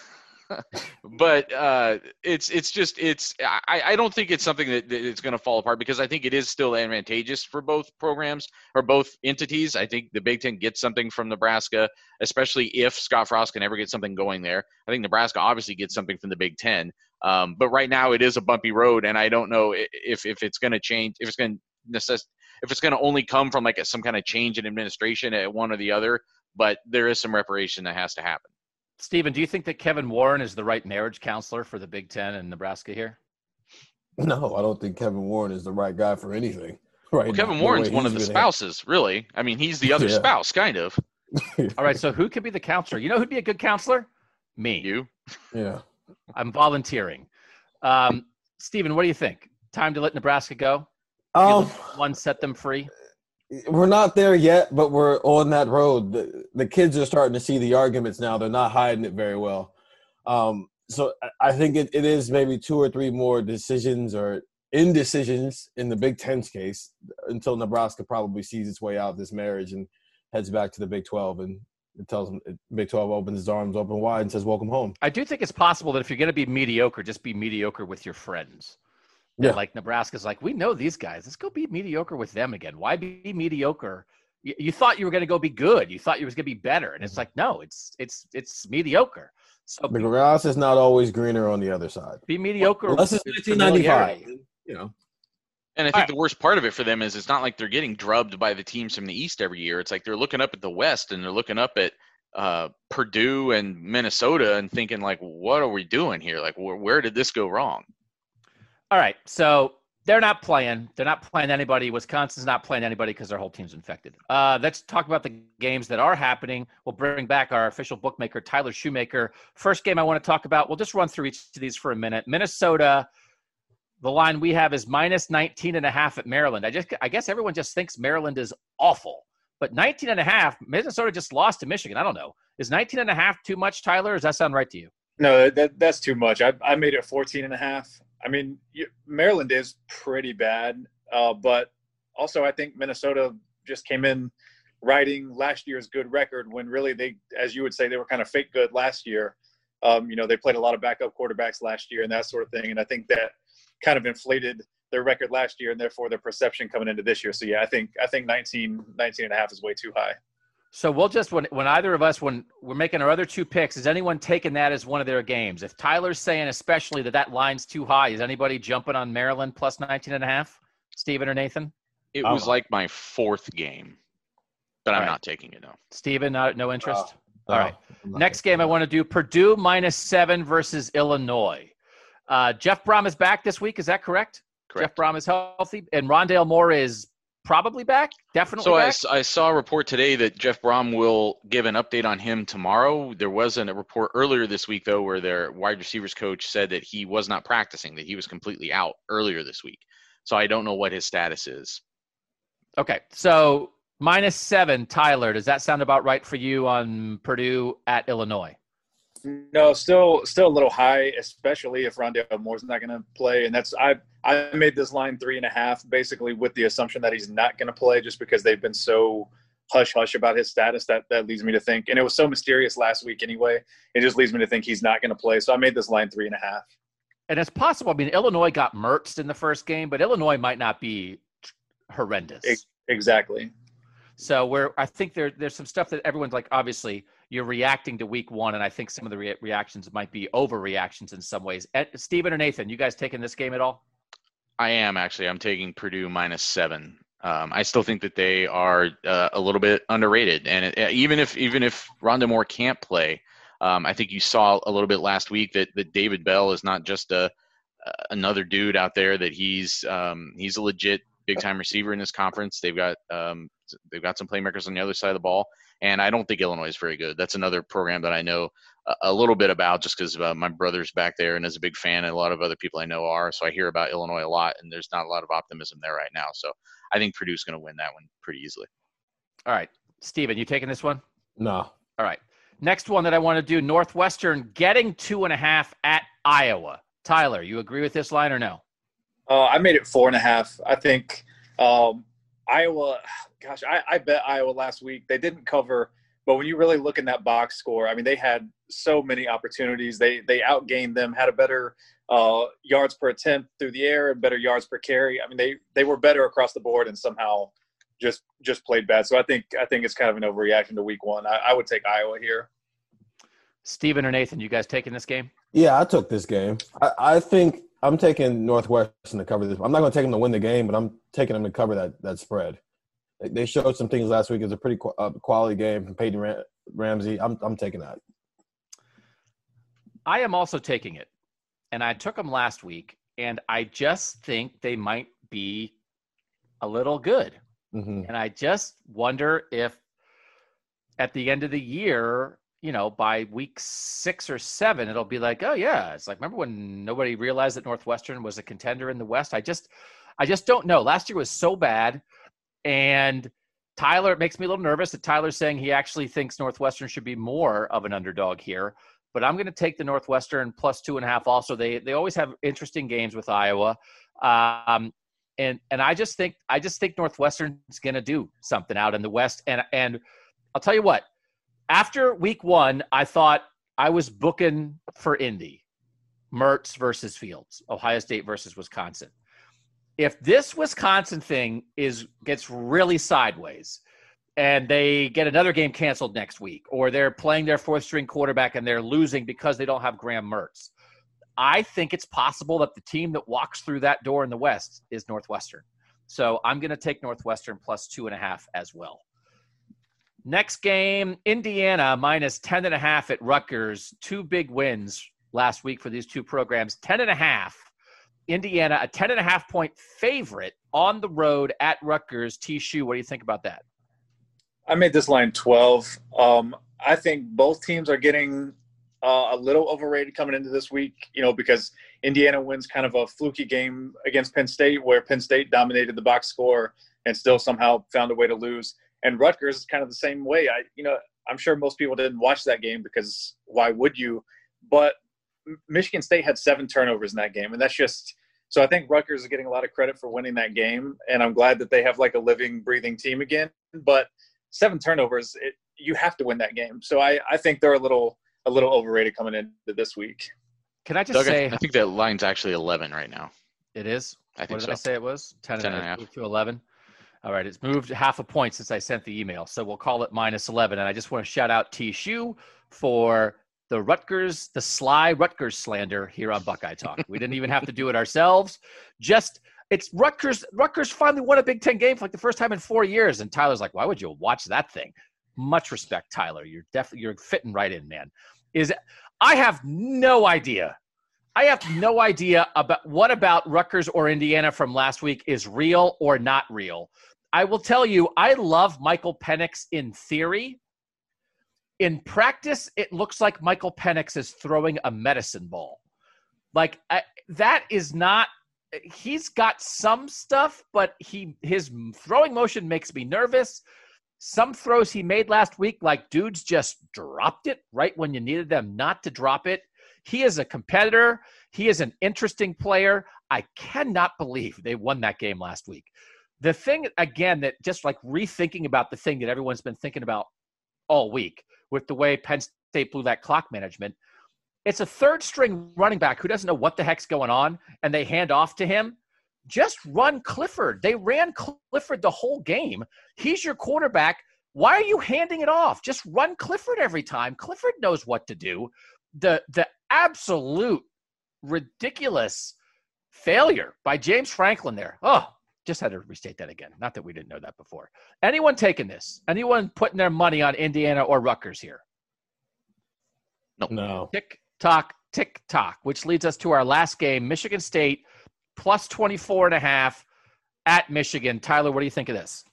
but uh, it's it's just it's I, I don't think it's something that, that it's going to fall apart because I think it is still advantageous for both programs or both entities. I think the Big Ten gets something from Nebraska, especially if Scott Frost can ever get something going there. I think Nebraska obviously gets something from the Big Ten, um, but right now it is a bumpy road, and I don't know if if it's going to change if it's going to necess- if it's going to only come from like a, some kind of change in administration at one or the other. But there is some reparation that has to happen. Stephen, do you think that Kevin Warren is the right marriage counselor for the Big Ten and Nebraska here? No, I don't think Kevin Warren is the right guy for anything. Right. Well, Kevin Warren's one of the spouses, really. I mean, he's the other yeah. spouse, kind of. All right. So who could be the counselor? You know who'd be a good counselor? Me. You. Yeah. I'm volunteering. Um, Stephen, what do you think? Time to let Nebraska go? Um, one set them free we're not there yet, but we're on that road. The, the kids are starting to see the arguments now. They're not hiding it very well. Um, so I think it, it is maybe two or three more decisions or indecisions in the Big Ten's case until Nebraska probably sees its way out of this marriage and heads back to the Big 12 and it tells them Big 12 opens his arms open wide and says, Welcome home. I do think it's possible that if you're going to be mediocre, just be mediocre with your friends. Yeah. Like Nebraska's like, we know these guys. Let's go be mediocre with them again. Why be mediocre? You, you thought you were going to go be good. You thought you was going to be better, and it's mm-hmm. like, no, it's it's it's mediocre. So the grass is not always greener on the other side. Be mediocre. Well, unless it's 1995, you know. And I think right. the worst part of it for them is it's not like they're getting drubbed by the teams from the East every year. It's like they're looking up at the West and they're looking up at uh, Purdue and Minnesota and thinking like, what are we doing here? Like, wh- where did this go wrong? All right. So they're not playing. They're not playing anybody. Wisconsin's not playing anybody because their whole team's infected. Uh, let's talk about the games that are happening. We'll bring back our official bookmaker, Tyler Shoemaker. First game I want to talk about, we'll just run through each of these for a minute. Minnesota, the line we have is minus 19 and a half at Maryland. I just I guess everyone just thinks Maryland is awful. But 19 and a half, Minnesota just lost to Michigan. I don't know. Is 19 and a half too much, Tyler? Does that sound right to you? No, that, that's too much. I, I made it 14 and a half. I mean, you, Maryland is pretty bad, uh, but also I think Minnesota just came in riding last year's good record when really they, as you would say, they were kind of fake good last year. Um, you know, they played a lot of backup quarterbacks last year and that sort of thing, and I think that kind of inflated their record last year and therefore their perception coming into this year. So yeah, I think I think 19, 19 and a half is way too high. So we'll just when when either of us when we're making our other two picks, is anyone taking that as one of their games? If Tyler's saying especially that that line's too high, is anybody jumping on Maryland plus 19 and a half? Stephen or Nathan? It was like my fourth game, but I'm right. not taking it now. Stephen, no, no interest. All right. Next game I want to do Purdue minus seven versus Illinois. Uh, Jeff Brohm is back this week. Is that correct? Correct. Jeff Brohm is healthy, and Rondale Moore is probably back. Definitely. So back. I, I saw a report today that Jeff Brohm will give an update on him tomorrow. There wasn't a report earlier this week though, where their wide receivers coach said that he was not practicing, that he was completely out earlier this week. So I don't know what his status is. Okay, so minus seven, Tyler. Does that sound about right for you on Purdue at Illinois? No, still still a little high, especially if Rondale Moore's not going to play. And that's I I made this line three and a half, basically with the assumption that he's not going to play, just because they've been so hush hush about his status. That that leads me to think, and it was so mysterious last week anyway. It just leads me to think he's not going to play. So I made this line three and a half. And it's possible. I mean, Illinois got mertzed in the first game, but Illinois might not be horrendous. Exactly. So where I think there there's some stuff that everyone's like, obviously you're reacting to week one, and I think some of the re- reactions might be overreactions in some ways. Ed, Stephen or Nathan, you guys taking this game at all? I am actually. I'm taking Purdue minus seven. Um, I still think that they are uh, a little bit underrated, and it, even if even if Rondale Moore can't play, um, I think you saw a little bit last week that that David Bell is not just a another dude out there. That he's um, he's a legit big time receiver in this conference. They've got um, they've got some playmakers on the other side of the ball, and I don't think Illinois is very good. That's another program that I know a, a little bit about just because uh, my brother's back there and is a big fan, and a lot of other people I know are. So I hear about Illinois a lot, and there's not a lot of optimism there right now. So I think Purdue's going to win that one pretty easily. All right, Steven, you taking this one? No. All right. Next one that I want to do Northwestern getting two and a half at Iowa. Tyler, you agree with this line or no? Uh, I made it four and a half. I think um, Iowa, gosh, I, I bet Iowa last week. They didn't cover, But when you really look in that box score, I mean, they had so many opportunities. They they outgained them, had a better uh, yards per attempt through the air and better yards per carry. I mean, they they were better across the board and somehow just just played bad. So I think I think it's kind of an overreaction to week one. I, I would take Iowa here. Stephen or Nathan, you guys taking this game? Yeah, I took this game. I, I think I'm taking Northwestern to cover this. I'm not going to take them to win the game, but I'm taking them to cover that that spread. They showed some things last week. It's a pretty uh, quality game from Peyton Ram- Ramsey. I'm I'm taking that. I am also taking it, and I took them last week, and I just think they might be a little good, mm-hmm. and I just wonder if at the end of the year you know, by week six or seven, it'll be like, oh yeah, it's like remember when nobody realized that Northwestern was a contender in the West? I just, I just don't know. Last year was so bad, and Tyler, it makes me a little nervous that Tyler's saying he actually thinks Northwestern should be more of an underdog here. But I'm going to take the Northwestern plus two and a half. Also, they they always have interesting games with Iowa, um, and and I just think I just think Northwestern's going to do something out in the West. And and I'll tell you what, after week one, I thought I was booking for Indy, Mertz versus Fields, Ohio State versus Wisconsin. If this Wisconsin thing is gets really sideways, and they get another game canceled next week, or they're playing their fourth string quarterback and they're losing because they don't have Graham Mertz. I think it's possible that the team that walks through that door in the West is Northwestern. So I'm going to take Northwestern plus two and a half as well. Next game, Indiana minus 10 and a half at Rutgers. Two big wins last week for these two programs. 10 and a half. Indiana, a 10 and a half point favorite on the road at Rutgers. T. Shoe, what do you think about that? I made this line 12. Um, I think both teams are getting uh, a little overrated coming into this week, you know, because Indiana wins kind of a fluky game against Penn State where Penn State dominated the box score and still somehow found a way to lose and Rutgers is kind of the same way. I, you know, I'm sure most people didn't watch that game because why would you? But Michigan State had seven turnovers in that game, and that's just so. I think Rutgers is getting a lot of credit for winning that game, and I'm glad that they have like a living, breathing team again. But seven turnovers, it, you have to win that game. So I, I think they're a little, a little overrated coming into this week. Can I just Doug, say? I think that line's actually 11 right now. It is. I think what did so. I say it was? 10, 10 and a half to 11. All right, it's moved half a point since I sent the email, so we'll call it minus 11. And I just want to shout out T. Shu for the Rutgers, the sly Rutgers slander here on Buckeye Talk. We didn't even have to do it ourselves. Just it's Rutgers. Rutgers finally won a Big Ten game for like the first time in four years, and Tyler's like, "Why would you watch that thing?" Much respect, Tyler. You're definitely you're fitting right in, man. Is I have no idea. I have no idea about what about Rutgers or Indiana from last week is real or not real. I will tell you, I love Michael Penix in theory. In practice, it looks like Michael Penix is throwing a medicine ball. Like I, that is not. He's got some stuff, but he his throwing motion makes me nervous. Some throws he made last week, like dudes just dropped it right when you needed them not to drop it. He is a competitor. He is an interesting player. I cannot believe they won that game last week the thing again that just like rethinking about the thing that everyone's been thinking about all week with the way Penn State blew that clock management. It's a third string running back who doesn't know what the heck's going on, and they hand off to him. Just run Clifford. They ran Clifford the whole game. He's your quarterback. Why are you handing it off? Just run Clifford every time. Clifford knows what to do. The the absolute ridiculous failure by James Franklin there. Oh, just had to restate that again. Not that we didn't know that before. Anyone taking this? Anyone putting their money on Indiana or Rutgers here? No. No. Tick tock, tick tock, which leads us to our last game Michigan State plus 24 and a half at Michigan. Tyler, what do you think of this?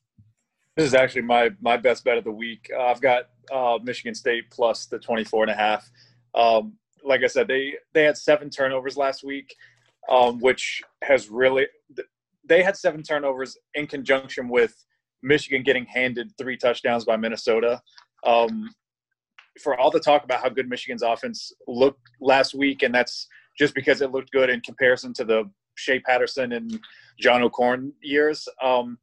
This is actually my my best bet of the week. Uh, I've got uh, Michigan State plus the 24 and a half. Um, like I said, they they had seven turnovers last week, um, which has really they had seven turnovers in conjunction with Michigan getting handed three touchdowns by Minnesota. Um, for all the talk about how good Michigan's offense looked last week, and that's just because it looked good in comparison to the Shea Patterson and John O'Korn years. Um,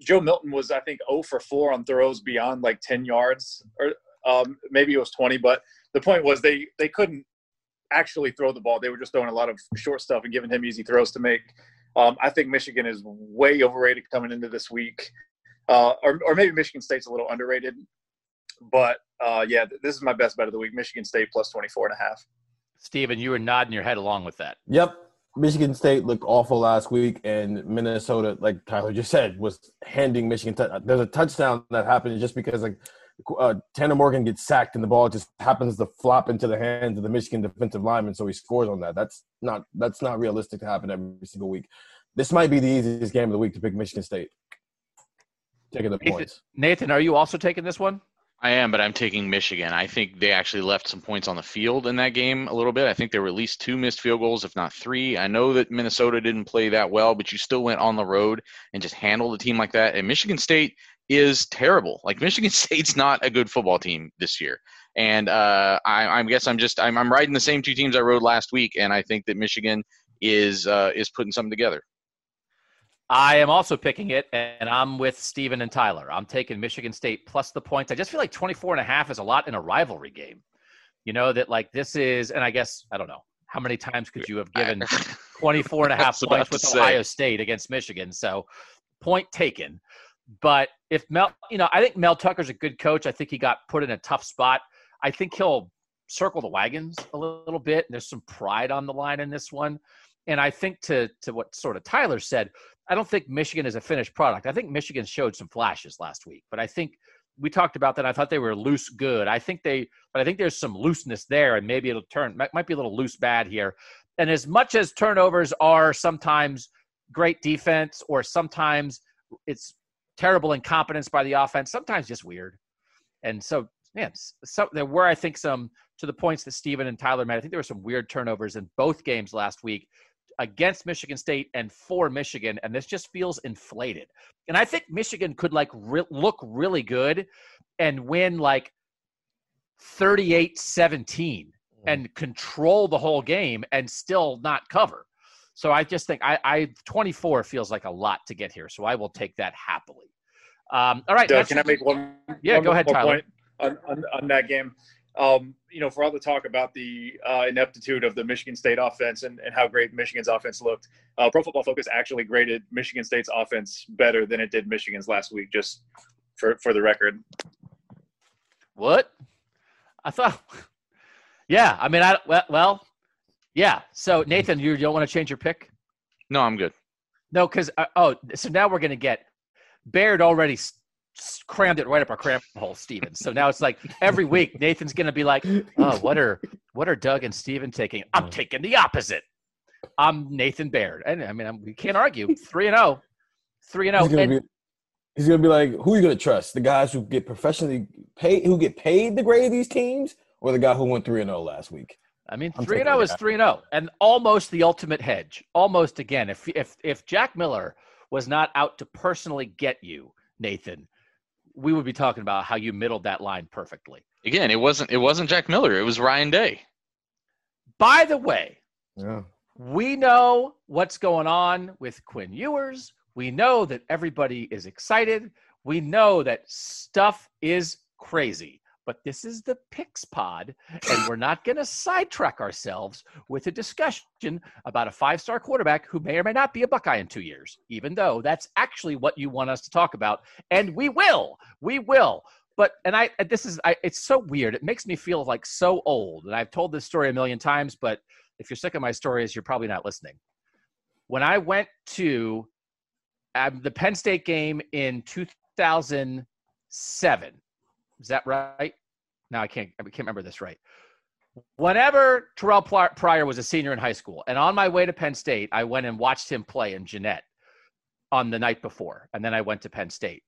Joe Milton was, I think, 0 for 4 on throws beyond like 10 yards, or um, maybe it was 20. But the point was they they couldn't actually throw the ball. They were just throwing a lot of short stuff and giving him easy throws to make. Um, I think Michigan is way overrated coming into this week, uh, or or maybe Michigan State's a little underrated. But uh, yeah, this is my best bet of the week. Michigan State plus 24 and a half. Steven, you were nodding your head along with that. Yep. Michigan State looked awful last week, and Minnesota, like Tyler just said, was handing Michigan. T- There's a touchdown that happened just because like uh, Tanner Morgan gets sacked and the ball just happens to flop into the hands of the Michigan defensive lineman, so he scores on that. That's not that's not realistic to happen every single week. This might be the easiest game of the week to pick Michigan State. Taking the Nathan, points. Nathan, are you also taking this one? I am, but I'm taking Michigan. I think they actually left some points on the field in that game a little bit. I think there were at least two missed field goals, if not three. I know that Minnesota didn't play that well, but you still went on the road and just handled a team like that. And Michigan State is terrible. Like Michigan State's not a good football team this year. And uh, I, I guess I'm just I'm, I'm riding the same two teams I rode last week, and I think that Michigan is uh, is putting something together. I am also picking it, and I'm with Steven and Tyler. I'm taking Michigan State plus the points. I just feel like 24 and a half is a lot in a rivalry game. You know, that like this is, and I guess, I don't know, how many times could you have given 24 and a half points with Ohio State against Michigan? So, point taken. But if Mel, you know, I think Mel Tucker's a good coach. I think he got put in a tough spot. I think he'll circle the wagons a little bit. And there's some pride on the line in this one. And I think to to what sort of Tyler said, I don't think Michigan is a finished product. I think Michigan showed some flashes last week, but I think we talked about that. I thought they were loose good. I think they, but I think there's some looseness there, and maybe it'll turn. Might be a little loose bad here. And as much as turnovers are sometimes great defense, or sometimes it's terrible incompetence by the offense, sometimes just weird. And so, man, so there were I think some to the points that Steven and Tyler made. I think there were some weird turnovers in both games last week against Michigan State and for Michigan, and this just feels inflated. And I think Michigan could like re- look really good and win like 38 17 mm-hmm. and control the whole game and still not cover. So I just think I, I 24 feels like a lot to get here. So I will take that happily. Um, all right. Doug, can I make one? Yeah, one go ahead, Tyler. Point on, on, on that game um, you know, for all the talk about the uh, ineptitude of the Michigan State offense and, and how great Michigan's offense looked, uh, Pro Football Focus actually graded Michigan State's offense better than it did Michigan's last week, just for, for the record. What? I thought, yeah, I mean, I, well, well yeah. So, Nathan, you don't want to change your pick? No, I'm good. No, because, uh, oh, so now we're going to get Baird already crammed it right up our cram hole, Steven. So now it's like every week Nathan's gonna be like, "Oh, what are what are Doug and Steven taking? I'm taking the opposite. I'm Nathan Baird, and I mean I'm, we can't argue. Three and zero, oh. three and zero. Oh. He's gonna be like, who are you gonna trust? The guys who get professionally paid, who get paid to grade these teams, or the guy who went three and zero oh last week? I mean, three and zero oh is three and zero, and almost the ultimate hedge. Almost again, if if if Jack Miller was not out to personally get you, Nathan, we would be talking about how you middled that line perfectly. Again, it wasn't it wasn't Jack Miller, it was Ryan Day. By the way, yeah. we know what's going on with Quinn Ewers. We know that everybody is excited. We know that stuff is crazy but this is the Picks Pod, and we're not going to sidetrack ourselves with a discussion about a five star quarterback who may or may not be a Buckeye in two years, even though that's actually what you want us to talk about. And we will. We will. But, and I, this is, I, it's so weird. It makes me feel like so old. And I've told this story a million times, but if you're sick of my stories, you're probably not listening. When I went to um, the Penn State game in 2007, is that right? Now I can't I can't remember this right. Whenever Terrell Pryor was a senior in high school, and on my way to Penn State, I went and watched him play in Jeannette on the night before, and then I went to Penn State.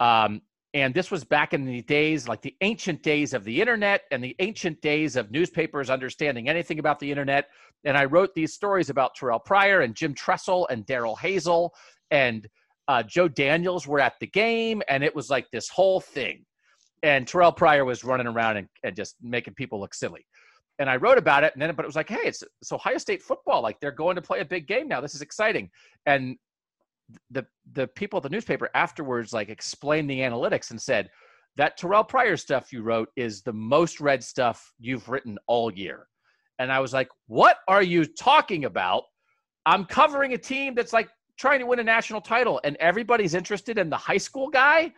Um, and this was back in the days, like the ancient days of the internet and the ancient days of newspapers understanding anything about the internet. And I wrote these stories about Terrell Pryor and Jim Tressel and Darrell Hazell and uh, Joe Daniels were at the game, and it was like this whole thing and Terrell Pryor was running around and, and just making people look silly. And I wrote about it, and then but it was like, hey, it's, it's Ohio State football. Like they're going to play a big game now. This is exciting. And the the people at the newspaper afterwards like explained the analytics and said that Terrell Pryor stuff you wrote is the most read stuff you've written all year. And I was like, what are you talking about? I'm covering a team that's like trying to win a national title and everybody's interested in the high school guy.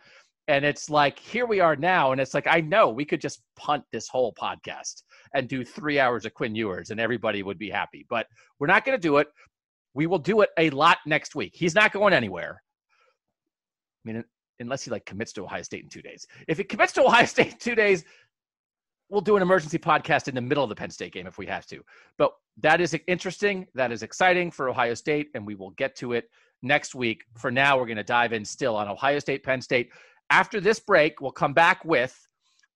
And it's like, here we are now. And it's like, I know we could just punt this whole podcast and do three hours of Quinn Ewers and everybody would be happy. But we're not going to do it. We will do it a lot next week. He's not going anywhere. I mean, unless he like commits to Ohio State in two days. If he commits to Ohio State in two days, we'll do an emergency podcast in the middle of the Penn State game if we have to. But that is interesting. That is exciting for Ohio State, and we will get to it next week. For now, we're going to dive in still on Ohio State, Penn State. After this break, we'll come back with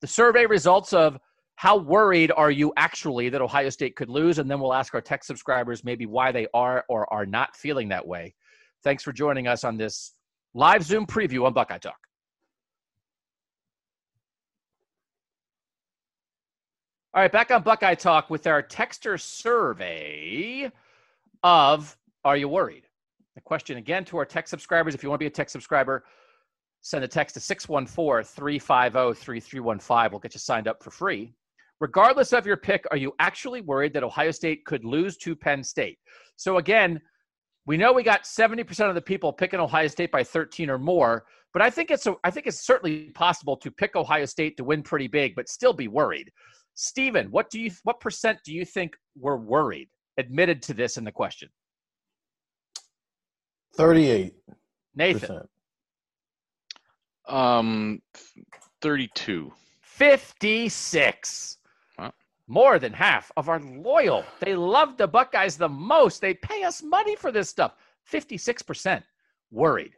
the survey results of how worried are you actually that Ohio State could lose? And then we'll ask our text subscribers maybe why they are or are not feeling that way. Thanks for joining us on this live Zoom preview on Buckeye Talk. All right, back on Buckeye Talk with our texter survey of Are you worried? The question again to our text subscribers if you want to be a text subscriber, send a text to 614 350 3315. We'll get you signed up for free. Regardless of your pick, are you actually worried that Ohio State could lose to Penn State? So, again, we know we got 70% of the people picking Ohio State by 13 or more, but I think it's a, I think it's certainly possible to pick Ohio State to win pretty big, but still be worried. Stephen, what do you what percent do you think were worried admitted to this in the question? 38. Nathan. Um 32. 56. More than half of our loyal. They love the Buckeyes the most. They pay us money for this stuff. 56% worried.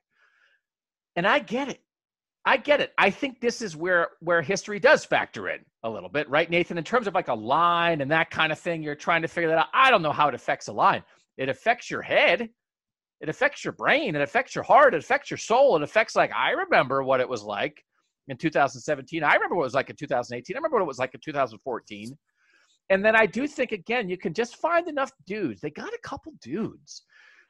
And I get it. I get it. I think this is where where history does factor in a little bit, right, Nathan? In terms of like a line and that kind of thing, you're trying to figure that out. I don't know how it affects a line. It affects your head. It affects your brain. It affects your heart. It affects your soul. It affects like I remember what it was like in 2017. I remember what it was like in 2018. I remember what it was like in 2014. And then I do think again, you can just find enough dudes. They got a couple dudes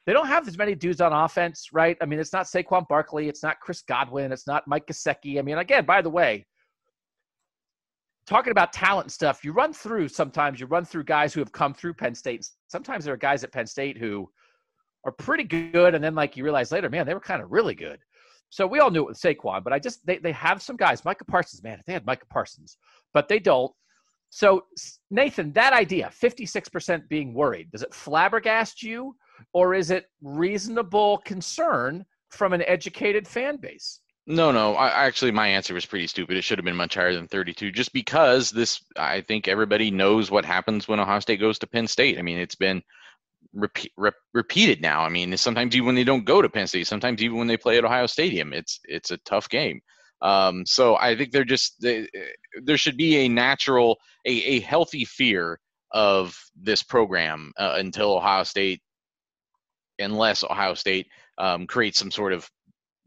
they don't have as many dudes on offense, right? I mean, it's not Saquon Barkley, it's not Chris Godwin, it's not Mike Gesicki. I mean, again, by the way, talking about talent and stuff, you run through sometimes you run through guys who have come through Penn State. Sometimes there are guys at Penn State who are pretty good, and then like you realize later, man, they were kind of really good. So we all knew it with Saquon, but I just they they have some guys. Micah Parsons, man, if they had Micah Parsons, but they don't. So Nathan, that idea, 56% being worried, does it flabbergast you? or is it reasonable concern from an educated fan base? No, no. I, actually, my answer was pretty stupid. It should have been much higher than 32, just because this. I think everybody knows what happens when Ohio State goes to Penn State. I mean, it's been repeat, rep, repeated now. I mean, sometimes even when they don't go to Penn State, sometimes even when they play at Ohio Stadium, it's it's a tough game. Um, so I think they're just they, there should be a natural, a, a healthy fear of this program uh, until Ohio State unless Ohio State um, creates some sort of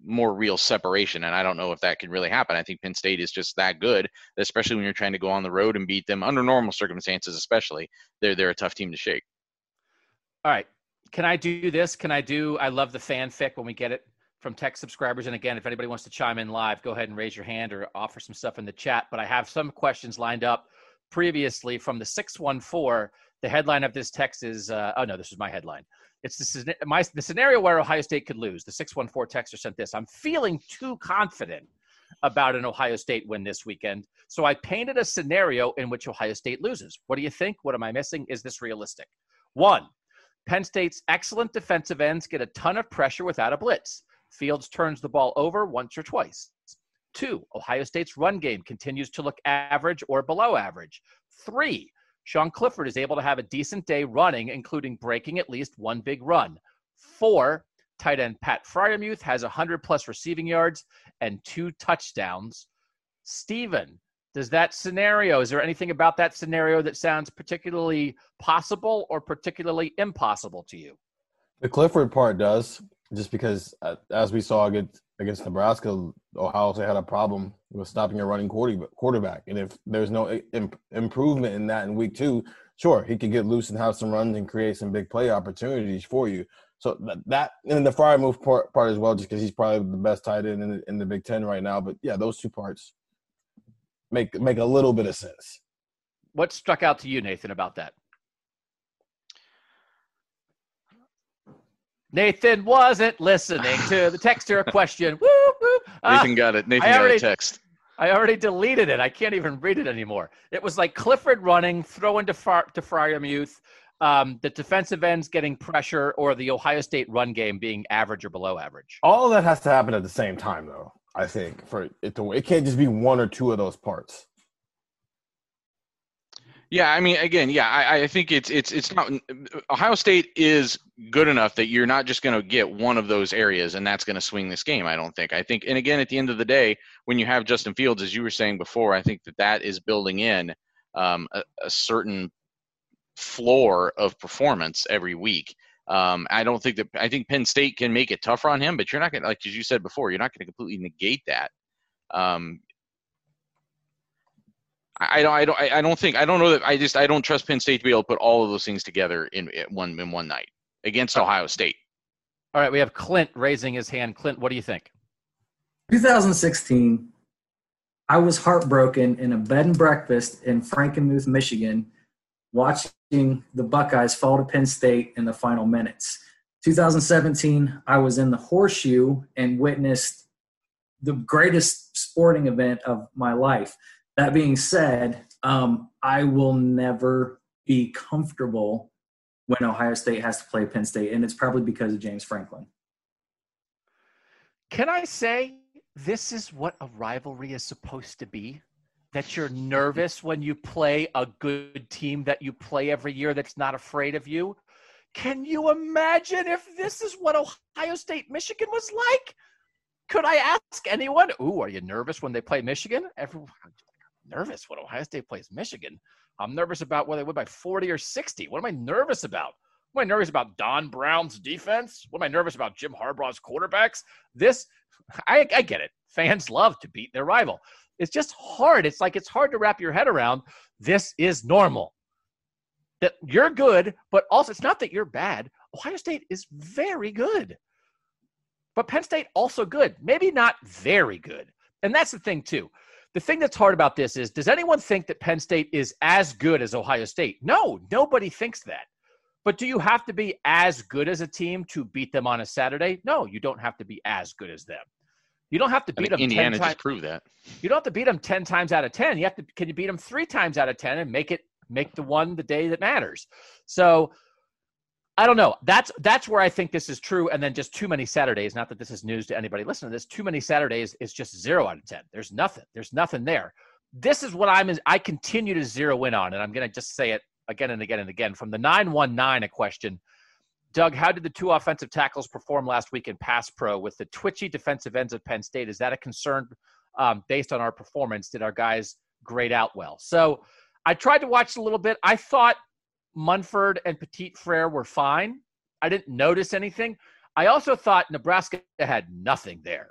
more real separation. And I don't know if that can really happen. I think Penn State is just that good, especially when you're trying to go on the road and beat them under normal circumstances, especially. They're they're a tough team to shake. All right. Can I do this? Can I do I love the fanfic when we get it from text subscribers. And again, if anybody wants to chime in live, go ahead and raise your hand or offer some stuff in the chat. But I have some questions lined up previously from the 614. The headline of this text is uh, oh no, this is my headline. It's the, my, the scenario where Ohio State could lose. The 614 texter sent this. I'm feeling too confident about an Ohio State win this weekend. So I painted a scenario in which Ohio State loses. What do you think? What am I missing? Is this realistic? One, Penn State's excellent defensive ends get a ton of pressure without a blitz. Fields turns the ball over once or twice. Two, Ohio State's run game continues to look average or below average. Three, Sean Clifford is able to have a decent day running, including breaking at least one big run. Four, tight end Pat Freiermuth has 100 plus receiving yards and two touchdowns. Steven, does that scenario, is there anything about that scenario that sounds particularly possible or particularly impossible to you? The Clifford part does, just because uh, as we saw against, against Nebraska, Ohio State had a problem with stopping a running quarterback. And if there's no imp- improvement in that in week two, sure, he could get loose and have some runs and create some big play opportunities for you. So that, and the Freiermuth part, part as well, just because he's probably the best tight end in in the Big Ten right now. But yeah, those two parts make make a little bit of sense. What struck out to you, Nathan, about that? Nathan wasn't listening to the texter question. Woo, woo. Nathan got it. Nathan got a text. I already deleted it. I can't even read it anymore. It was like Clifford running, throwing to, Far, to Freiermuth, um, the defensive ends getting pressure, or the Ohio State run game being average or below average. All that has to happen at the same time, though. I think for it to it can't just be one or two of those parts. Yeah, I mean, again, yeah, I, I think it's it's it's not Ohio State is good enough that you're not just going to get one of those areas and that's going to swing this game. I don't think. I think, and again, at the end of the day, when you have Justin Fields, as you were saying before, I think that that is building in um, a, a, certain floor of performance every week. Um, I don't think that I think Penn State can make it tougher on him, but you're not going to, like as you said before, you're not going to completely negate that. Um, I don't, I don't, I don't think, I don't know that. I just, I don't trust Penn State to be able to put all of those things together in, in one in one night against Ohio State. All right, we have Clint raising his hand. Clint, what do you think? 2016, I was heartbroken in a bed and breakfast in Frankenmuth, Michigan, watching the Buckeyes fall to Penn State in the final minutes. 2017, I was in the horseshoe and witnessed the greatest sporting event of my life. That being said, um, I will never be comfortable when Ohio State has to play Penn State, and it's probably because of James Franklin. Can I say this is what a rivalry is supposed to be? That you're nervous when you play a good team that you play every year that's not afraid of you? Can you imagine if this is what Ohio State Michigan was like? Could I ask anyone? Ooh, are you nervous when they play Michigan? Everyone, nervous when Ohio State plays Michigan. I'm nervous about whether they win by 40 or 60. What am I nervous about? Am I nervous about Don Brown's defense? What am I nervous about Jim Harbaugh's quarterbacks? This, I, I get it. Fans love to beat their rival. It's just hard. It's like it's hard to wrap your head around. This is normal. That you're good, but also it's not that you're bad. Ohio State is very good. But Penn State also good. Maybe not very good. And that's the thing, too the thing that's hard about this is does anyone think that Penn State is as good as Ohio State? No, nobody thinks that. But do you have to be as good as a team to beat them on a Saturday? No, you don't have to be as good as them. You don't have to beat them. Indiana 10 just proved that. You don't have to beat them ten times out of ten. You have to. Can you beat them three times out of ten and make it make the one the day that matters? So I don't know. That's that's where I think this is true. And then just too many Saturdays. Not that this is news to anybody listening to this. Too many Saturdays is just zero out of ten. There's nothing. There's nothing there. This is what I'm. I continue to zero in on, and I'm going to just say it again and again and again. From the nine one nine, a question. Doug, how did the two offensive tackles perform last week in pass pro with the twitchy defensive ends of Penn State? Is that a concern um, based on our performance? Did our guys grade out well? So I tried to watch a little bit. I thought Munford and Petit Frere were fine. I didn't notice anything. I also thought Nebraska had nothing there.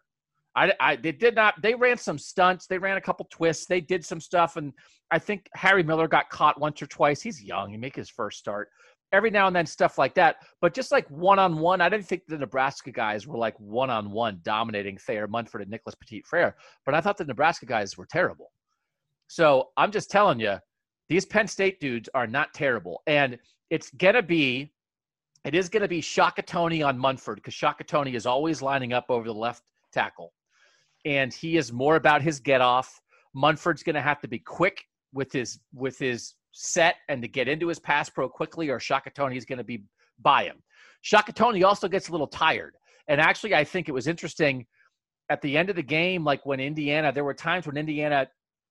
I, I, they did not. They ran some stunts. They ran a couple twists. They did some stuff, and I think Harry Miller got caught once or twice. He's young. He make his first start. Every now and then, stuff like that. But just like one on one, I didn't think the Nebraska guys were like one on one dominating Thayer Munford and Nicholas Petit Frere. But I thought the Nebraska guys were terrible. So I'm just telling you, these Penn State dudes are not terrible. And it's going to be, it is going to be Shaka Toney on Munford because Shaka Toney is always lining up over the left tackle. And he is more about his get off. Munford's going to have to be quick with his with his set and to get into his pass pro quickly, or Shaka Toney is going to be by him. Shaka Toney also gets a little tired. And actually, I think it was interesting at the end of the game, like when Indiana, there were times when Indiana,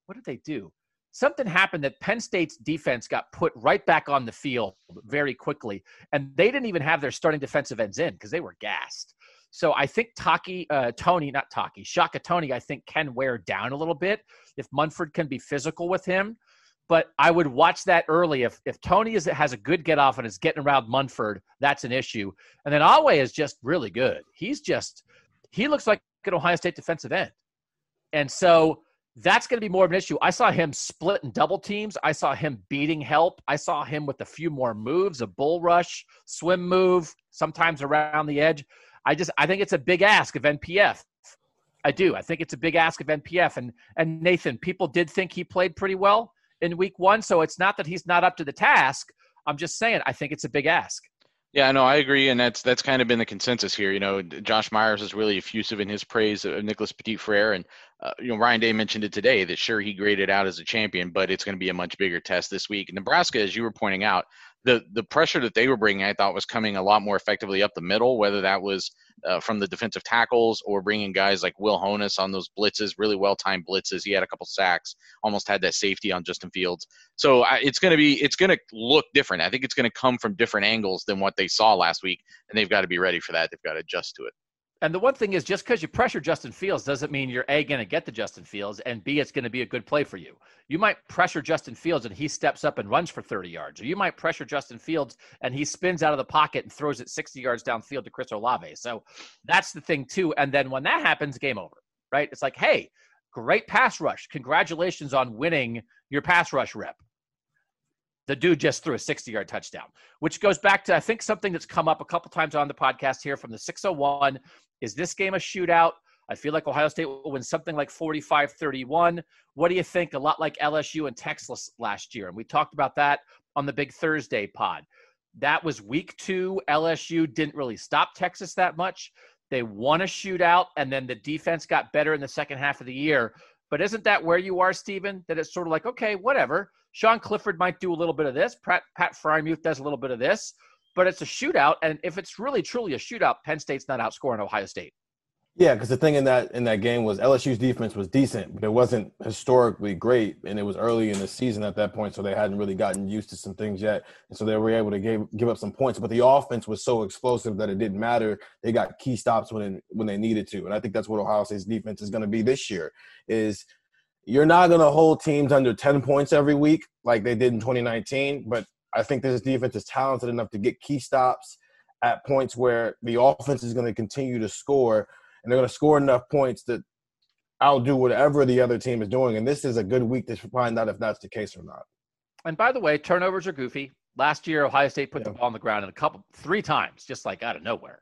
what did they do? something happened that Penn State's defense got put right back on the field very quickly, and they didn't even have their starting defensive ends in because they were gassed. So I think Taki, uh, Toney, not Taki, Shaka Toney, I think can wear down a little bit if Munford can be physical with him. But I would watch that early. If if Toney is has a good get off and is getting around Munford, that's an issue. And then Oweh is just really good. He's just he looks like an Ohio State defensive end. And so that's going to be more of an issue. I saw him split and double teams. I saw him beating help. I saw him with a few more moves, a bull rush, swim move, sometimes around the edge. I just I think it's a big ask of NPF. I do. I think it's a big ask of NPF. And and Nathan, people did think he played pretty well in week one. So it's not that he's not up to the task. I'm just saying I think it's a big ask. Yeah, no, I agree, and that's that's kind of been the consensus here. You know, Josh Myers is really effusive in his praise of Nicholas Petit Frere, and uh, you know Ryan Day mentioned it today that sure he graded out as a champion, but it's going to be a much bigger test this week. Nebraska, as you were pointing out, the the pressure that they were bringing, I thought, was coming a lot more effectively up the middle. Whether that was uh, from the defensive tackles or bringing guys like Will Honas on those blitzes, really well timed blitzes. He had a couple sacks, almost had that safety on Justin Fields. So uh, it's going to be it's going to look different. I think it's going to come from different angles than what they saw last week, and they've got to be ready for that. They've got to adjust to it. And the one thing is, just because you pressure Justin Fields doesn't mean you're A, going to get the Justin Fields, and B, it's going to be a good play for you. You might pressure Justin Fields and he steps up and runs for 30 yards. Or you might pressure Justin Fields and he spins out of the pocket and throws it 60 yards downfield to Chris Olave. So that's the thing, too. And then when that happens, game over, right? It's like, hey, great pass rush. Congratulations on winning your pass rush rep the dude just threw a 60 yard touchdown, which goes back to, I think, something that's come up a couple times on the podcast here from the 601 is this game a shootout? I feel like Ohio State will win something like 45 31. What do you think? A lot like LSU and Texas last year. And we talked about that on the big Thursday pod. That was week two. LSU didn't really stop Texas that much. They won a shootout, and then the defense got better in the second half of the year. But isn't that where you are, Stephen? That it's sort of like, okay, whatever. Sean Clifford might do a little bit of this. Pat, Pat Freiermuth does a little bit of this but it's a shootout. And if it's really truly a shootout, Penn State's not outscoring Ohio State. Yeah, because the thing in that in that game was LSU's defense was decent, but it wasn't historically great, and it was early in the season at that point, so they hadn't really gotten used to some things yet, and so they were able to give give up some points. But the offense was so explosive that it didn't matter. They got key stops when it, when they needed to, and I think that's what Ohio State's defense is going to be this year. Is you're not going to hold teams under 10 points every week like they did in 2019, but I think this defense is talented enough to get key stops at points where the offense is going to continue to score, and they're going to score enough points that outdo whatever the other team is doing. And this is a good week to find out if that's the case or not. And by the way, turnovers are goofy. Last year, Ohio State put yeah. the ball on the ground in a couple, three times, just like out of nowhere.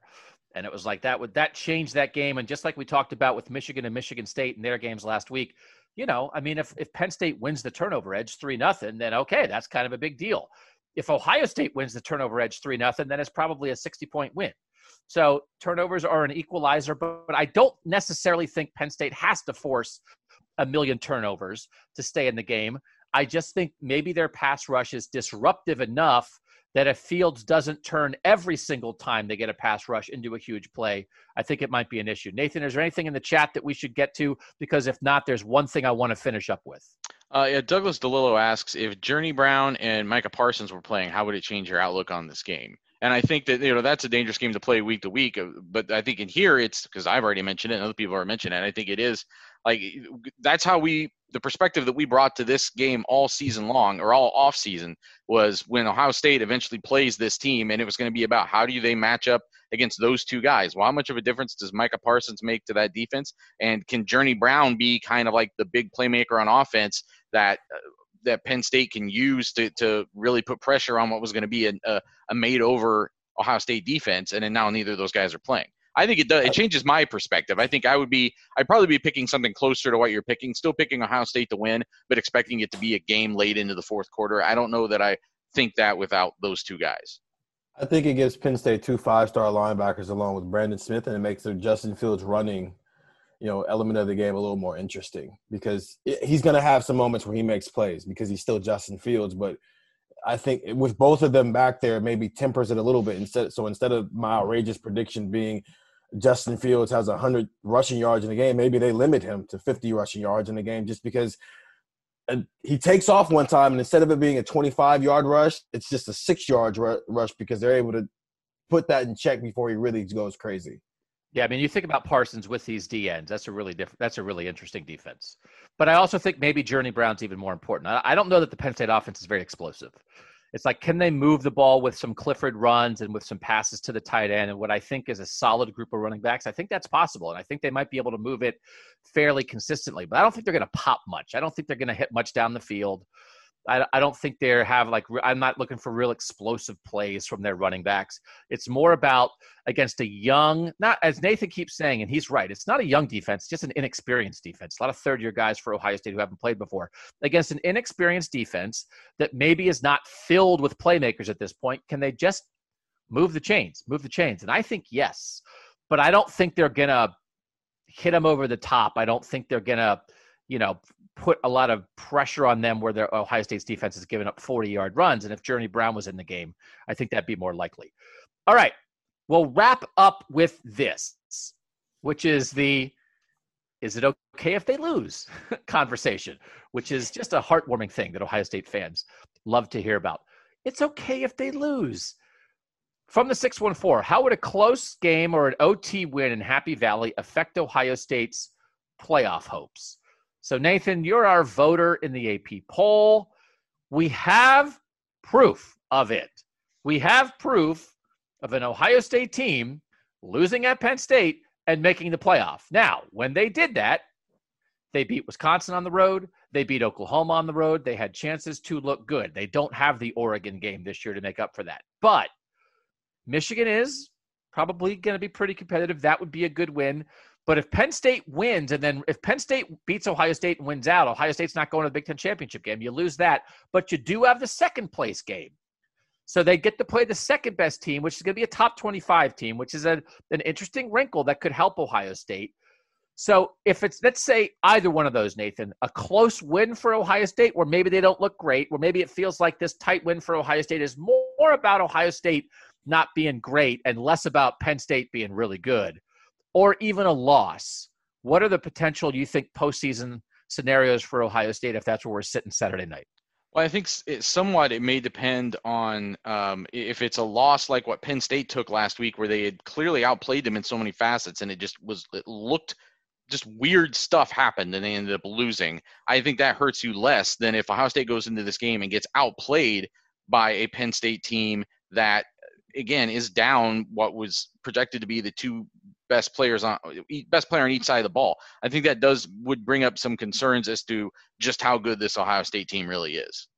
And it was like that would that changed that game. And just like we talked about with Michigan and Michigan State in their games last week, you know, I mean, if if Penn State wins the turnover edge three nothing, then okay, that's kind of a big deal. If Ohio State wins the turnover edge 3 nothing, then it's probably a 60 point win. So turnovers are an equalizer, but, but I don't necessarily think Penn State has to force a million turnovers to stay in the game. I just think maybe their pass rush is disruptive enough that if Fields doesn't turn every single time they get a pass rush into a huge play, I think it might be an issue. Nathan, is there anything in the chat that we should get to? Because if not, there's one thing I want to finish up with. Uh, yeah, Douglas DeLillo asks if Journey Brown and Micah Parsons were playing, how would it change your outlook on this game? And I think that you know that's a dangerous game to play week to week. Uh, but I think in here it's because I've already mentioned it, and other people have mentioned it. I think it is like that's how we the perspective that we brought to this game all season long or all off season was when Ohio State eventually plays this team, and it was going to be about how do they match up against those two guys. Well, how much of a difference does Micah Parsons make to that defense? And can Journey Brown be kind of like the big playmaker on offense that uh, that Penn State can use to to really put pressure on what was going to be a, a, a made over Ohio State defense? And then now neither of those guys are playing. I think it does. It changes my perspective. I think I would be. I'd probably be picking something closer to what you're picking. Still picking Ohio State to win, but expecting it to be a game late into the fourth quarter. I don't know that I think that without those two guys. I think it gives Penn State two five-star linebackers along with Brandon Smith, and it makes their Justin Fields running, you know, element of the game a little more interesting because he's going to have some moments where he makes plays because he's still Justin Fields. But I think with both of them back there, maybe tempers it a little bit. Instead, so instead of my outrageous prediction being Justin Fields has 100 rushing yards in the game, maybe they limit him to 50 rushing yards in the game just because uh, he takes off one time, and instead of it being a 25 yard rush, it's just a six yard rush because they're able to put that in check before he really goes crazy. Yeah, I mean, you think about Parsons with these D ends. That's a really different. That's a really interesting defense. But I also think maybe Journey Brown's even more important. I, I don't know that the Penn State offense is very explosive. It's like, can they move the ball with some Clifford runs and with some passes to the tight end and what I think is a solid group of running backs? I think that's possible. And I think they might be able to move it fairly consistently, but I don't think they're going to pop much. I don't think they're going to hit much down the field. I, I don't think they have like I'm not looking for real explosive plays from their running backs. It's more about against a young, not as Nathan keeps saying, and he's right. It's not a young defense, just an inexperienced defense. A lot of third year guys for Ohio State who haven't played before against an inexperienced defense that maybe is not filled with playmakers at this point. Can they just move the chains, move the chains? And I think yes, but I don't think they're gonna hit them over the top. I don't think they're gonna you know, put a lot of pressure on them where their Ohio State's defense has given up 40 yard runs. And if Journey Brown was in the game, I think that'd be more likely. All right. We'll wrap up with this, which is the is it okay if they lose conversation, which is just a heartwarming thing that Ohio State fans love to hear about. It's okay if they lose. From the 614, how would a close game or an OT win in Happy Valley affect Ohio State's playoff hopes? So, Nathan, you're our voter in the AP poll. We have proof of it. We have proof of an Ohio State team losing at Penn State and making the playoff. Now, when they did that, they beat Wisconsin on the road. They beat Oklahoma on the road. They had chances to look good. They don't have the Oregon game this year to make up for that. But Michigan is probably going to be pretty competitive. That would be a good win. But if Penn State wins, and then if Penn State beats Ohio State and wins out, Ohio State's not going to the Big Ten championship game. You lose that, but you do have the second place game. So they get to play the second best team, which is going to be a top 25 team, which is a, an interesting wrinkle that could help Ohio State. So if it's, let's say, either one of those, Nathan, a close win for Ohio State, where maybe they don't look great, where maybe it feels like this tight win for Ohio State is more about Ohio State not being great and less about Penn State being really good or even a loss, what are the potential you think postseason scenarios for Ohio State if that's where we're sitting Saturday night? Well, I think it, somewhat it may depend on um, if it's a loss like what Penn State took last week, where they had clearly outplayed them in so many facets, and it just was it looked just weird stuff happened, and they ended up losing. I think that hurts you less than if Ohio State goes into this game and gets outplayed by a Penn State team that again is down what was projected to be the two best players on best player on each side of the ball. I think that does would bring up some concerns as to just how good this Ohio State team really is.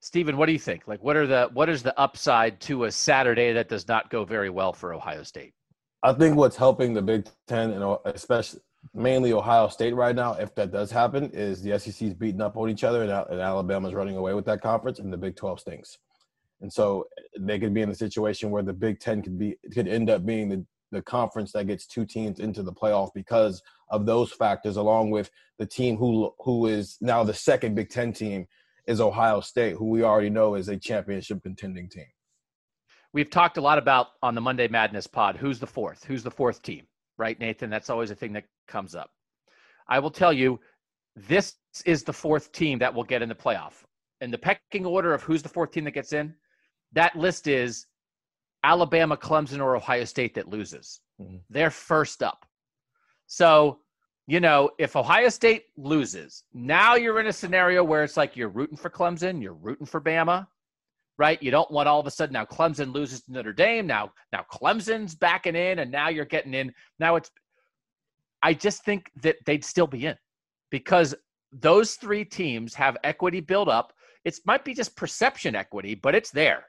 Stephen, what do you think? Like, what are the what is the upside to a Saturday that does not go very well for Ohio State? I think what's helping the Big Ten and especially mainly Ohio State right now, if that does happen, is the SEC's beating up on each other and, and Alabama's running away with that conference, and the Big Twelve stinks. And so they could be in a situation where the Big Ten could be could end up being the the conference that gets two teams into the playoff because of those factors, along with the team who who is now the second Big Ten team is Ohio State, who we already know is a championship contending team. We've talked a lot about on the Monday Madness pod who's the fourth, who's the fourth team, right, Nathan? That's always a thing that comes up. I will tell you, this is the fourth team that will get in the playoff. In the pecking order of who's the fourth team that gets in, that list is Alabama, Clemson, or Ohio State that loses. Mm-hmm. They're first up. So, you know, if Ohio State loses, now you're in a scenario where it's like you're rooting for Clemson, you're rooting for Bama, right? You don't want all of a sudden now Clemson loses to Notre Dame. Now, now Clemson's backing in, and now you're getting in. Now it's. I just think that they'd still be in because those three teams have equity built up. It might be just perception equity, but it's there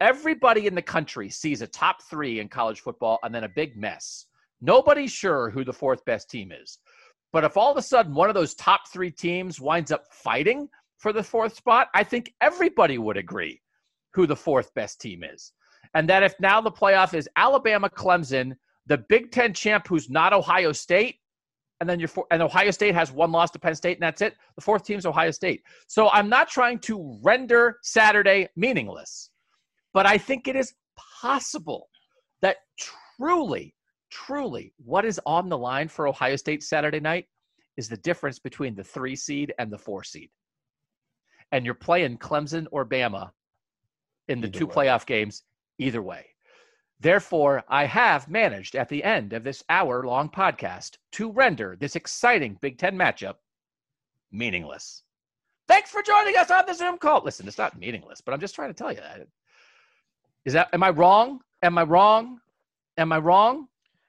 everybody in the country sees a top three in college football and then a big mess. Nobody's sure who the fourth best team is. But if all of a sudden one of those top three teams winds up fighting for the fourth spot, I think everybody would agree who the fourth best team is. And that if now the playoff is Alabama, Clemson, the Big Ten champ who's not Ohio State, and then you're for, and Ohio State has one loss to Penn State, and that's it. The fourth team's Ohio State. So I'm not trying to render Saturday meaningless. But I think it is possible that truly, truly, what is on the line for Ohio State Saturday night is the difference between the three seed and the four seed. And you're playing Clemson or Bama in the either two way. playoff games, either way. Therefore, I have managed at the end of this hour long podcast to render this exciting Big Ten matchup meaningless. Thanks for joining us on the Zoom call. Listen, it's not meaningless, but I'm just trying to tell you that. Is that am I wrong? Am I wrong? Am I wrong?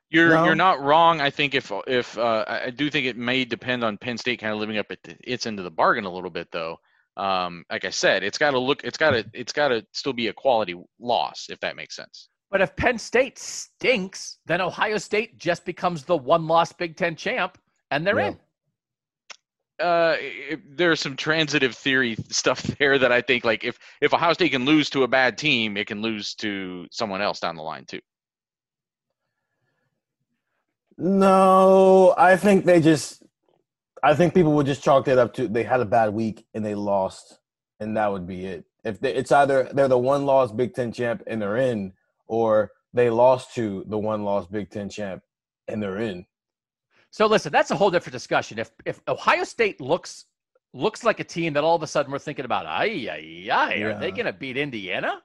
You're No. you're not wrong. I think if if uh, I I do think it may depend on Penn State kind of living up at the, its end of the bargain a little bit though. Um, like I said, it's got to look. It's got to. It's got to still be a quality loss if that makes sense. But if Penn State stinks, then Ohio State just becomes the one-loss Big Ten champ, and they're Yeah. in. Uh, it, there's some transitive theory stuff there that I think like if if Ohio State can lose to a bad team, it can lose to someone else down the line too. No, I think they just. I think people would just chalk that up to they had a bad week and they lost, and that would be it. If they, it's either they're the one loss Big Ten champ and they're in, or they lost to the one loss Big Ten champ and they're in. So listen, that's a whole different discussion. If if Ohio State looks looks like a team that all of a sudden we're thinking about, ay ay ay, are they going to beat Indiana?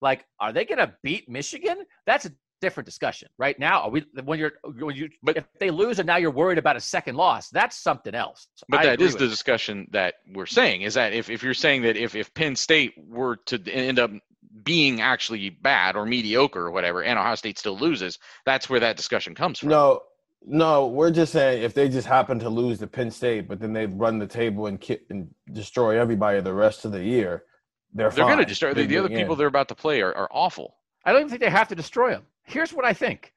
Like, are they going to beat Michigan? That's a different discussion. Right now, are we when you're when you But- if they lose and now you're worried about a second loss, that's something else. But I that agree is with the you. discussion that we're saying is that if, if you're saying that if, if Penn State were to end up being actually bad or mediocre or whatever, and Ohio State still loses, that's where that discussion comes from. No, no, we're just saying if they just happen to lose to Penn State, but then they run the table and ki- and destroy everybody the rest of the year, they're fine. They're going to destroy the, They're the other people in. they're about to play are, are awful. I don't even think they have to destroy them. Here's what I think.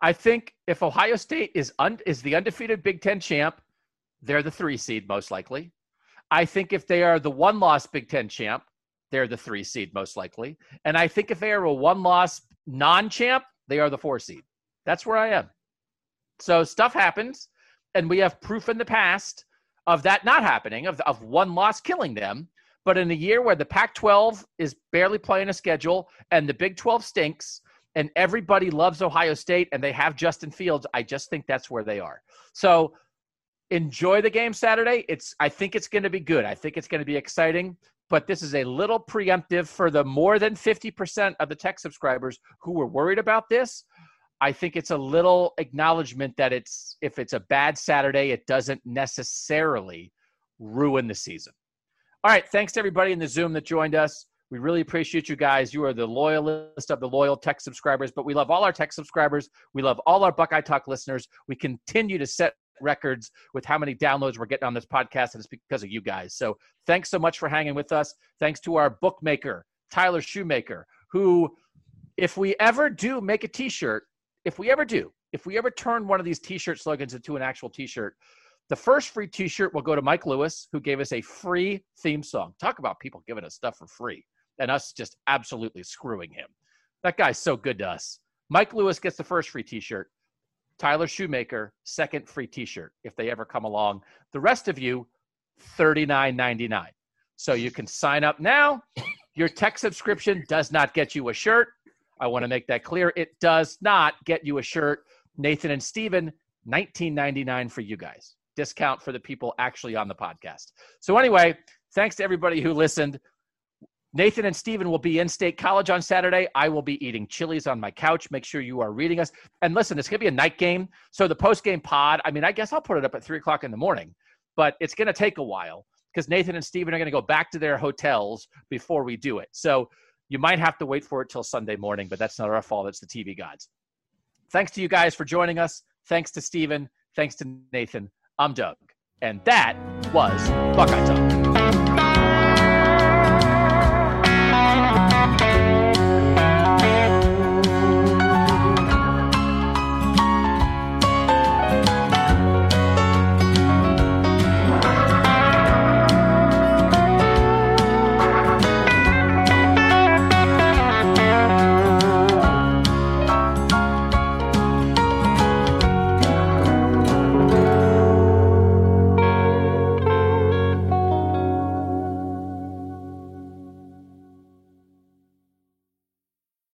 I think if Ohio State is un, is the undefeated Big Ten champ, they're the three seed most likely. I think if they are the one loss Big Ten champ, they're the three seed most likely. And I think if they are a one loss non champ, they are the four seed. That's where I am. So stuff happens, and we have proof in the past of that not happening, of, of one loss killing them. But in a year where the Pac 12 is barely playing a schedule and the Big 12 stinks and everybody loves Ohio State and they have Justin Fields, I just think that's where they are. So enjoy the game Saturday. It's I think it's going to be good. I think it's going to be exciting, but this is a little preemptive for the more than 50% of the text subscribers who were worried about this. I think it's a little acknowledgement that it's if it's a bad Saturday, it doesn't necessarily ruin the season. All right, thanks to everybody in the Zoom that joined us. We really appreciate you guys. You are the loyalist of the loyal text subscribers, but we love all our text subscribers. We love all our Buckeye Talk listeners. We continue to set records with how many downloads we're getting on this podcast, and it's because of you guys. So thanks so much for hanging with us. Thanks to our bookmaker, Tyler Shoemaker, who, if we ever do make a t shirt, if we ever do, if we ever turn one of these t shirt slogans into an actual t shirt, the first free t shirt will go to Mike Lewis, who gave us a free theme song. Talk about people giving us stuff for free and us just absolutely screwing him. That guy's so good to us. Mike Lewis gets the first free t shirt. Tyler Shoemaker, second free t shirt if they ever come along. The rest of you, $39.99. So you can sign up now. Your text subscription does not get you a shirt. I want to make that clear. It does not get you a shirt. Nathan and Steven, $19.99 for you guys. Discount for the people actually on the podcast. So, anyway, thanks to everybody who listened. Nathan and Steven will be in State College on Saturday. I will be eating chilies on my couch. Make sure you are reading us. And listen, it's going to be a night game. So the post game pod, I mean, I guess I'll put it up at three o'clock in the morning, but it's going to take a while because Nathan and Steven are going to go back to their hotels before we do it. So you might have to wait for it till Sunday morning, but that's not our fault. It's the TV gods. Thanks to you guys for joining us. Thanks to Steven. Thanks to Nathan. I'm Doug. And that was Buckeye Talk.